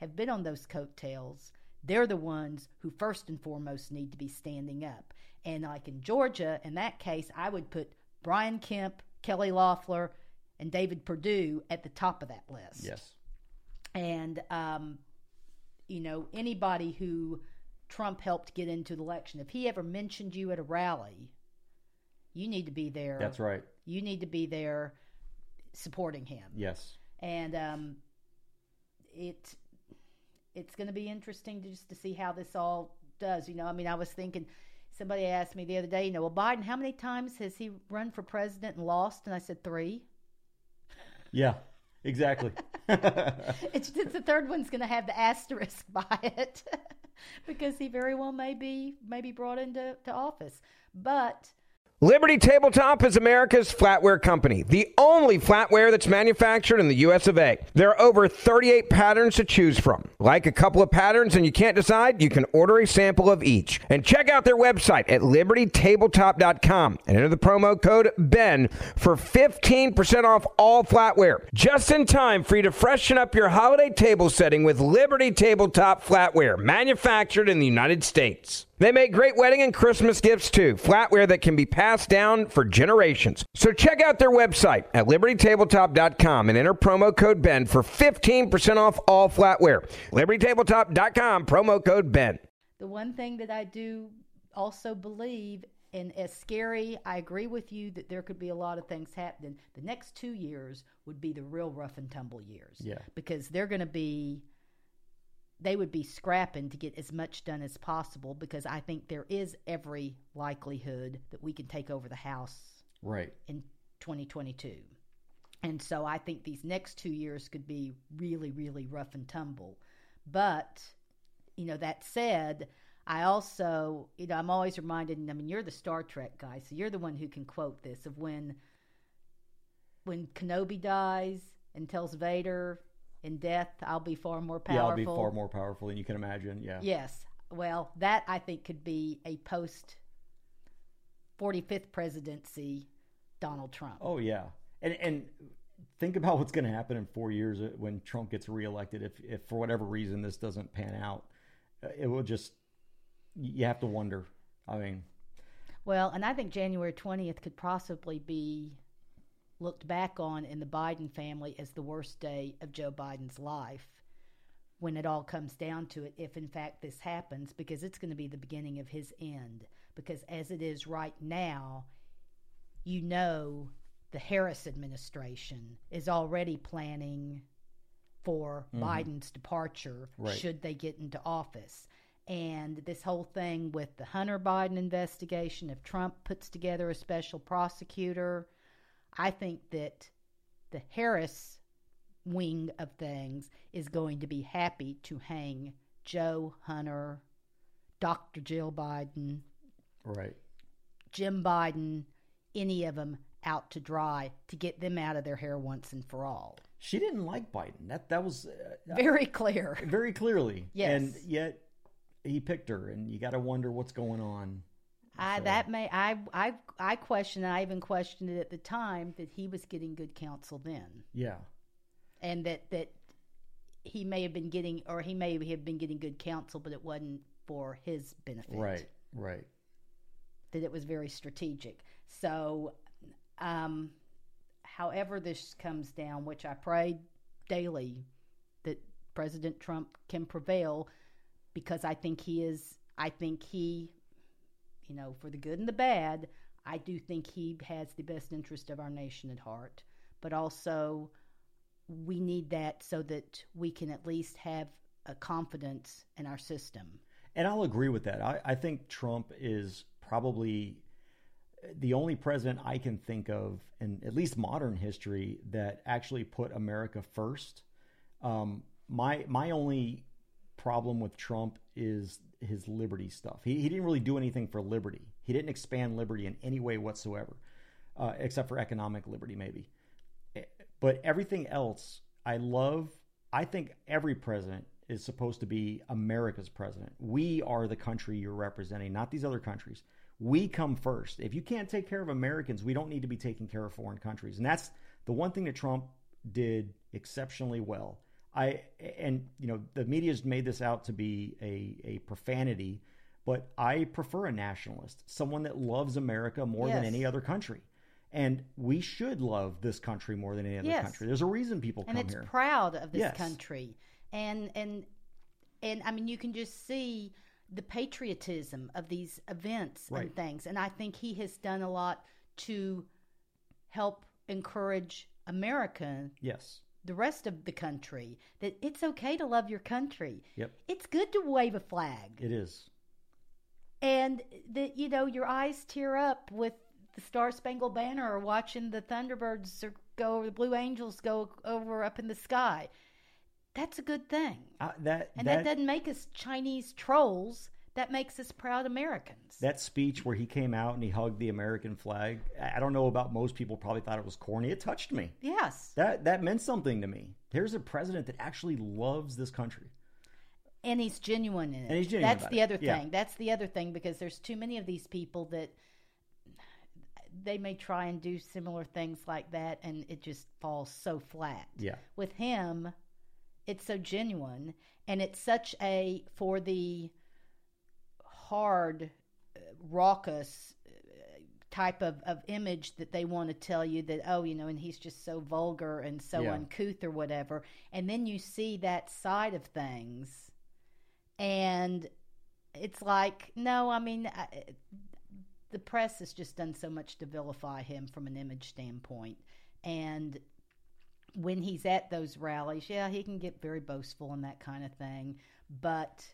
have been on those coattails, they're the ones who first and foremost need to be standing up. And like in Georgia, in that case, I would put Brian Kemp, Kelly Loeffler, and David Perdue at the top of that list Yes. and um, you know anybody who Trump helped get into the election. If he ever mentioned you at a rally, you need to be there. That's right. You need to be there supporting him. Yes. And um, it it's going to be interesting to just to see how this all does. You know, I mean, I was thinking. Somebody asked me the other day, you know, well, Biden, how many times has he run for president and lost? And I said three. Yeah. Exactly. It's just the third one's going to have the asterisk by it because he very well may be may be brought into to office. But Liberty Tabletop is America's flatware company, the only flatware that's manufactured in the US of A. There are over 38 patterns to choose from. Like a couple of patterns and you can't decide, you can order a sample of each. And check out their website at libertytabletop.com and enter the promo code BEN for 15% off all flatware. Just in time for you to freshen up your holiday table setting with Liberty Tabletop flatware, manufactured in the United States. They make great wedding and Christmas gifts too, flatware that can be passed down for generations. So check out their website at libertytabletop.com and enter promo code BEN for 15% off all flatware. libertytabletop.com, promo code BEN. the one thing that I do also believe, and as scary, I agree with you that there could be a lot of things happening. The next two years would be the real rough and tumble years. Yeah. Because they're going to be, they would be scrapping to get as much done as possible because I think there is every likelihood that we can take over the House right. in 2022. And so I think these next two years could be really, really rough and tumble. But, you know, that said, I also, you know, I'm always reminded, and I mean, you're the Star Trek guy, so you're the one who can quote this of when when Kenobi dies and tells Vader, in death, I'll be far more powerful. Yeah, I'll be far more powerful than you can imagine. Yeah. Yes. Well, that I think could be a post 45th presidency Donald Trump. Oh yeah, and and think about what's going to happen in four years uh, when Trump gets reelected. If if for whatever reason this doesn't pan out, uh, it will just you have to wonder. I mean, Well, and I think January 20th could possibly be looked back on in the Biden family as the worst day of Joe Biden's life when it all comes down to it, if in fact this happens, because it's going to be the beginning of his end. Because as it is right now, you know the Harris administration is already planning for mm-hmm. Biden's departure Right. should they get into office. And this whole thing with the Hunter Biden investigation, if Trump puts together a special prosecutor, I think that the Harris wing of things is going to be happy to hang Joe Hunter, Dr. Jill Biden, right? Jim Biden, any of them out to dry to get them out of their hair once and for all. She didn't like Biden. That that was uh, Very clear. very clearly. Yes. And yet he picked her, and you got to wonder what's going on. I that may I I I question I even questioned it at the time that he was getting good counsel then. Yeah. and that that he may have been getting or he may have been getting good counsel but it wasn't for his benefit Right. Right. that it was very strategic so um however this comes down which i pray daily that president trump can prevail because i think he is i think he you know for the good and the bad i do think he has the best interest of our nation at heart but also we need that so that we can at least have a confidence in our system. And I'll agree with that. I, I think Trump is probably the only president I can think of in at least modern history that actually put America first. Um, my my only problem with Trump is his liberty stuff. He, he didn't really do anything for liberty. He didn't expand liberty in any way whatsoever, uh, except for economic liberty, maybe. Eh, But everything else, I love. I think every president is supposed to be America's president. We are the country you're representing, not these other countries. We come first. If you can't take care of Americans, we don't need to be taking care of foreign countries. And that's the one thing that Trump did exceptionally well. I and you know the media's made this out to be a, a profanity, but I prefer a nationalist, someone that loves America more than any other country. And we should love this country more than any other Yes. country. There's a reason people and come it's proud of this Yes. country and and and i mean you can just see the patriotism of these events Right. and things and i think he has done a lot to help encourage america yes. The rest of the country that it's okay to love your country Yep. it's good to wave a flag It is. and that you know your eyes tear up with the Star Spangled Banner or watching the Thunderbirds or go over the Blue Angels go over up in the sky. That's a good thing, Uh, that and that that, doesn't make us Chinese trolls. That makes us proud Americans. that speech where he came out and he hugged the American flag. I don't know about most people probably thought it was corny. It touched me. yes, That that meant something to me. There's a president that actually loves this country. and he's genuine in it. And he's genuine That's the it. other Yeah. thing. That's the other thing because there's too many of these people that they may try and do similar things like that, and it just falls so flat. Yeah. with him it's so genuine and it's such a for the hard uh, raucous uh, type of, of image that they want to tell you that oh you know and he's just so vulgar and so Yeah. uncouth or whatever and then you see that side of things and it's like no i mean I, the press has just done so much to vilify him from an image standpoint and when he's at those rallies, yeah, he can get very boastful and that kind of thing. But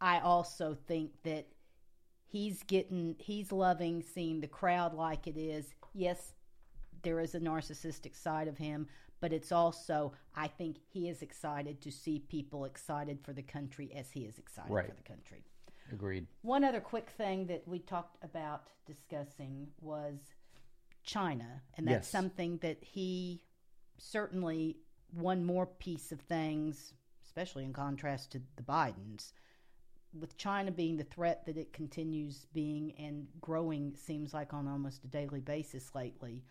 I also think that he's getting, he's loving seeing the crowd like it is. Yes, there is a narcissistic side of him, but it's also, I think he is excited to see people excited for the country as he is excited Right. for the country. Agreed. One other quick thing that we talked about discussing was China, and that's Yes. something that he certainly one more piece of things, especially in contrast to the Bidens, with China being the threat that it continues being and growing seems like on almost a daily basis lately.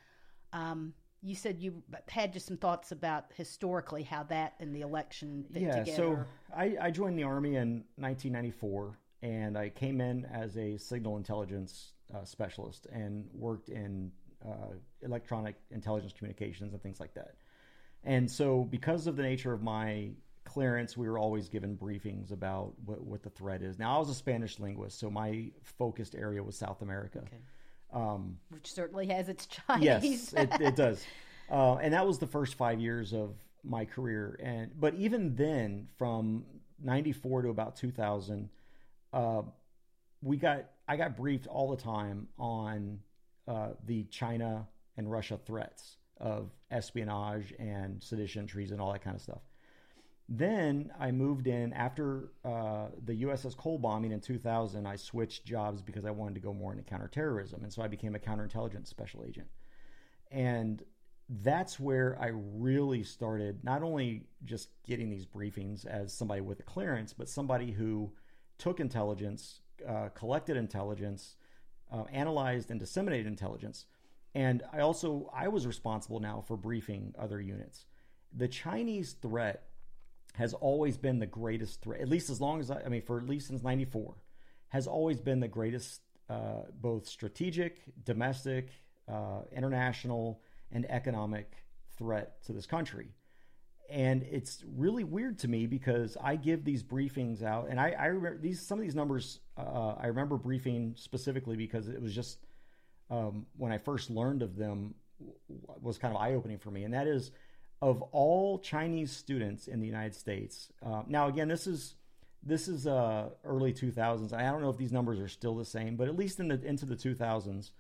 Um, you said you had just some thoughts about historically how that and the election fit yeah. together. So I, I joined the army in 1994, and I came in as a signal intelligence uh, specialist and worked in uh, electronic intelligence communications and things like that. And so, because of the nature of my clearance, we were always given briefings about what, what the threat is. Now, I was a Spanish linguist, so my focused area was South America. Okay. Um, which certainly has its Chinese. yes, it, it does. Uh, and that was the first five years of my career. And but even then, from '94 to about 2000, uh, we got I got briefed all the time on uh, the China and Russia threats of espionage and sedition, treason, all that kind of stuff. Then I moved in after uh, the USS Cole bombing in 2000. I switched jobs because I wanted to go more into counterterrorism, and so I became a counterintelligence special agent. And that's where I really started not only just getting these briefings as somebody with a clearance, but somebody who took intelligence, uh, collected intelligence, uh, analyzed and disseminated intelligence. And I also I was responsible now for briefing other units. The Chinese threat has always been the greatest threat, at least as long as I, I mean, for at least since '94, has always been the greatest, uh, both strategic, domestic, uh, international, and economic threat to this country. And it's really weird to me because I give these briefings out, and I, I remember these some of these numbers. Uh, I remember briefing specifically because it was just um, when I first learned of them was kind of eye opening for me, and that is of all Chinese students in the United States. Uh, now, again, this is this is uh, early 2000s. I don't know if these numbers are still the same, but at least in the into the 2000s,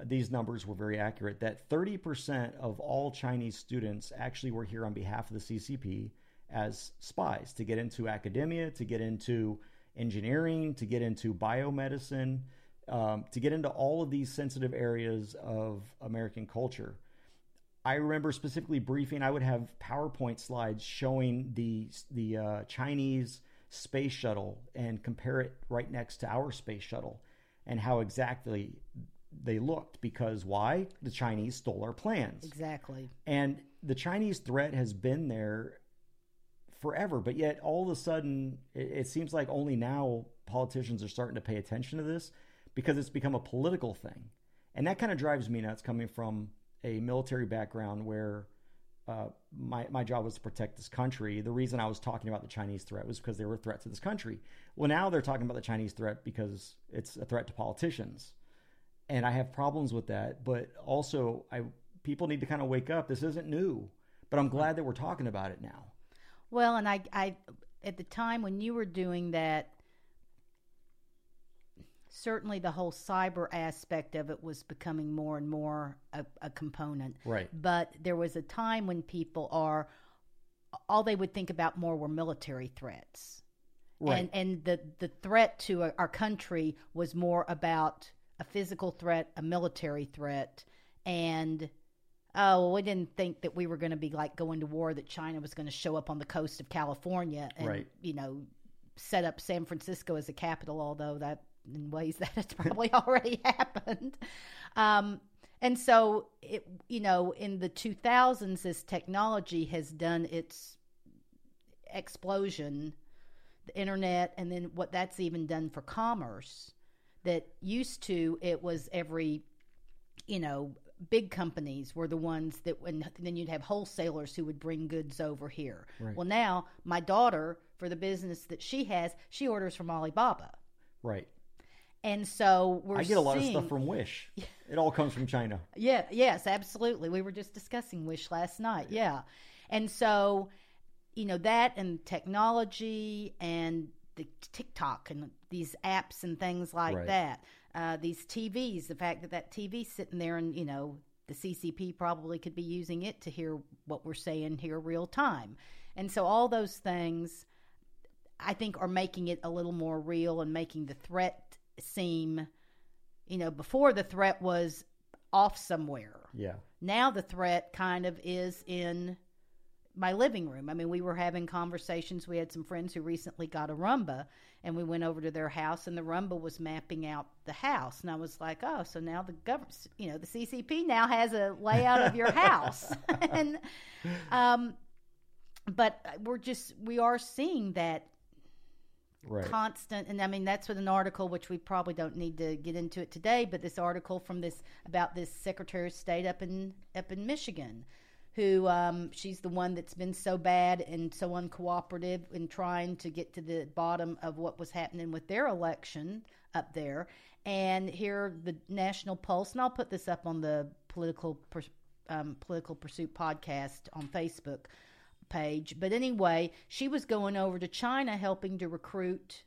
uh, these numbers were very accurate. That 30% of all Chinese students actually were here on behalf of the CCP as spies to get into academia, to get into engineering, to get into biomedicine. um, to get into all of these sensitive areas of American culture. I remember specifically briefing. I would have PowerPoint slides showing the the uh, Chinese space shuttle and compare it right next to our space shuttle and how exactly they looked. Because why? The Chinese stole our plans. Exactly. And the Chinese threat has been there forever, but yet all of a sudden, it, it seems like only now politicians are starting to pay attention to this because it's become a political thing. And that kind of drives me nuts coming from a military background where uh, my, my job was to protect this country. The reason I was talking about the Chinese threat was because they were a threat to this country. Well, now they're talking about the Chinese threat because it's a threat to politicians. And I have problems with that. But also, I people need to kind of wake up. This isn't new, but I'm glad that we're talking about it now. Well, and I, I, at the time when you were doing that, certainly the whole cyber aspect of it was becoming more and more a, a component. Right. But there was a time when people are, all they would think about more were military threats. Right. And, and the, the threat to our country was more about a physical threat, a military threat, and oh, well, we didn't think that we were going to be like going to war, that China was going to show up on the coast of California and, Right. you know, set up San Francisco as a capital, although that in ways that it's probably already happened. Um, and so, it, you know, in the 2000s, as technology has done its explosion, the internet, and then what that's even done for commerce, that used to, it was every you know, big companies were the ones that when then you'd have wholesalers who would bring goods over here. Well, now my daughter for the business that she has, she orders from Alibaba. Right. And so we're I get a lot seeing, of stuff from Wish. It all comes from China. Yeah, yes, absolutely. We were just discussing Wish last night. Yeah. And so, you know, that and technology and the TikTok and these apps and things like Right. that. Uh, these TVs, the fact that that TV's sitting there and, you know, the CCP probably could be using it to hear what we're saying here real time. And so all those things I think are making it a little more real and making the threat seem, you know, before the threat was off somewhere. Yeah. Now the threat kind of is in my living room. I mean, we were having conversations. We had some friends who recently got a Roomba, and we went over to their house, and the Roomba was mapping out the house. And I was like, oh, so now the government, you know, the CCP now has a layout of your house. and, um, but we're just, we are seeing that Right. constant and i mean that's with an article which we probably don't need to get into it today but this article from this about this secretary of state up in up in michigan who um, she's the one that's been so bad and so uncooperative in trying to get to the bottom of what was happening with their election up there and here the national pulse and i'll put this up on the political um, political pursuit podcast on facebook page. But anyway, she was going over to China helping to recruit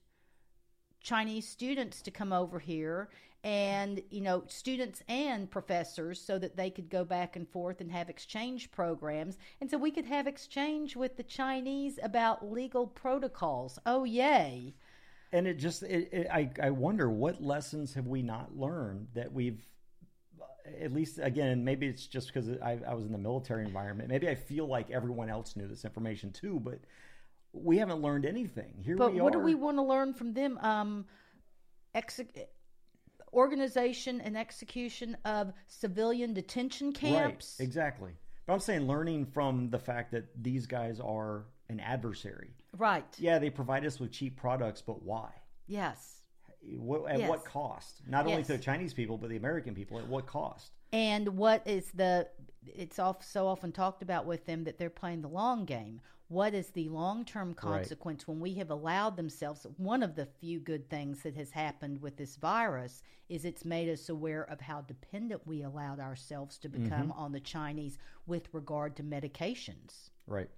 Chinese students to come over here and, you know, students and professors so that they could go back and forth and have exchange programs. And so we could have exchange with the Chinese about legal protocols. Oh, yay. and it just it, it, I, I wonder what lessons have we not learned that we've at least again maybe it's just because I, I was in the military environment maybe i feel like everyone else knew this information too but we haven't learned anything here But we what are do we want to learn from them? Um, organization and execution of civilian detention camps. right exactly but i'm saying learning from the fact that these guys are an adversary Right. yeah they provide us with cheap products but why Yes. What, at Yes. what cost not only to the chinese people but the american people at what cost And what is the? It's off so often talked about with them that they're playing the long game. What is the long term consequence when we have allowed themselves? One of the few good things that has happened with this virus is it's made us aware of how dependent we allowed ourselves to mm-hmm. become on the Chinese with regard to medications. right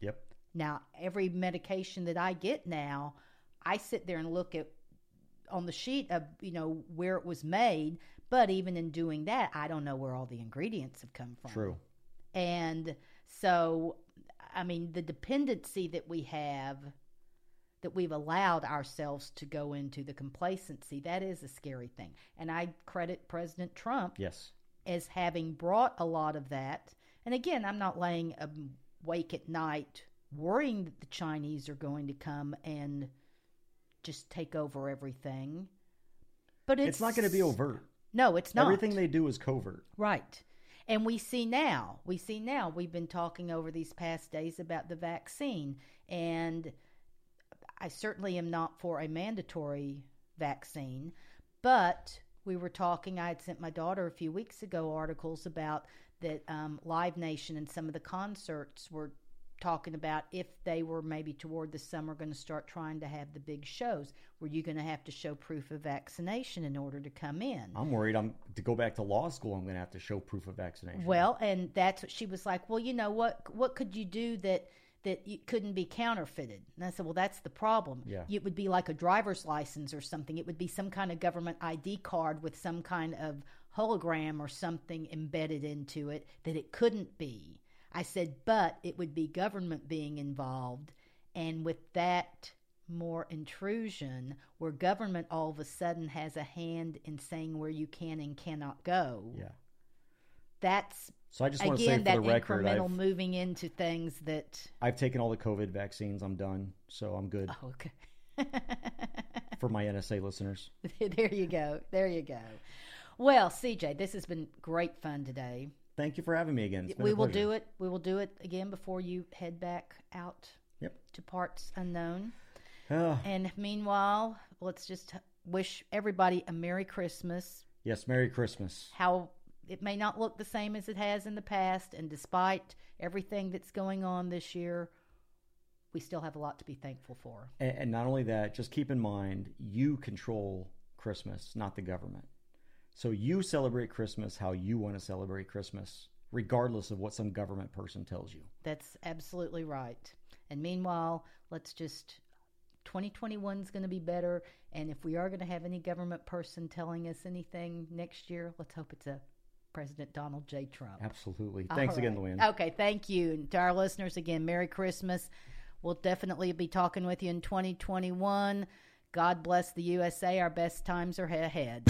yep Now, every medication that I get now, I sit there and look at on the sheet of you know where it was made. But even in doing that, I don't know where all the ingredients have come from. true And so, I mean, the dependency that we have that we've allowed ourselves to go into the complacency. That is a scary thing. And I credit President Trump Yes. as having brought a lot of that. And again, I'm not laying awake at night worrying that the Chinese are going to come and just take over everything. But it's, It's, not going to be overt. No, it's not. Everything they do is covert. Right. And we see now, we see now, we've been talking over these past days about the vaccine. And I certainly am not for a mandatory vaccine, but we were talking, I had sent my daughter a few weeks ago articles about that um, Live Nation and some of the concerts were talking about if they were maybe toward the summer going to start trying to have the big shows. Were you going to have to show proof of vaccination in order to come in? I'm worried. I'm to go back to law school. I'm going to have to show proof of vaccination. Well, and that's what she was like. Well, you know what? What could you do that that you couldn't be counterfeited? And I said, well, that's the problem. Yeah. It would be like a driver's license or something. It would be some kind of government ID card with some kind of hologram or something embedded into it that it couldn't be. I said, but it would be government being involved, and with that more intrusion, where government all of a sudden has a hand in saying where you can and cannot go yeah. that's So I just want to again say that for the record, incremental I've, moving into things that I've taken all the COVID vaccines. I'm done. So I'm good oh, okay for my NSA listeners. there you go there you go well cj this has been great fun today Thank you for having me again. We will do it we will do it again before you head back out Yep. to parts unknown Ah, and meanwhile let's just wish everybody a merry christmas yes. Merry Christmas. how it may not look the same as it has in the past and despite everything that's going on this year we still have a lot to be thankful for And, and not only that, just keep in mind you control Christmas, not the government. So you celebrate Christmas how you want to celebrate Christmas, regardless of what some government person tells you. That's absolutely right. And meanwhile, let's just 2021 is going to be better. And if we are going to have any government person telling us anything next year, let's hope it's a President Donald J. Trump. Absolutely. Thanks again, right. Lou Ann. Okay, thank you. And to our listeners, again, Merry Christmas. We'll definitely be talking with you in 2021. God bless the USA. Our best times are ahead.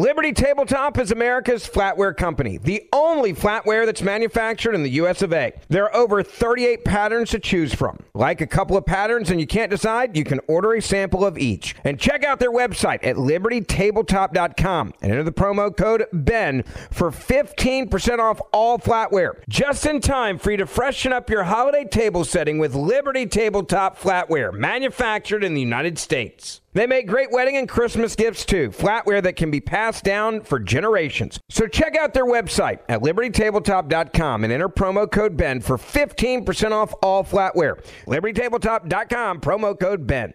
Liberty Tabletop is America's flatware company, the only flatware that's manufactured in the US of A. There are over 38 patterns to choose from. Like a couple of patterns and you can't decide, you can order a sample of each. And check out their website at libertytabletop.com and enter the promo code BEN for 15% off all flatware. Just in time for you to freshen up your holiday table setting with Liberty Tabletop flatware, manufactured in the United States. They make great wedding and Christmas gifts too, flatware that can be passed down for generations. So check out their website at libertytabletop.com and enter promo code BEN for 15% off all flatware. libertytabletop.com, promo code BEN.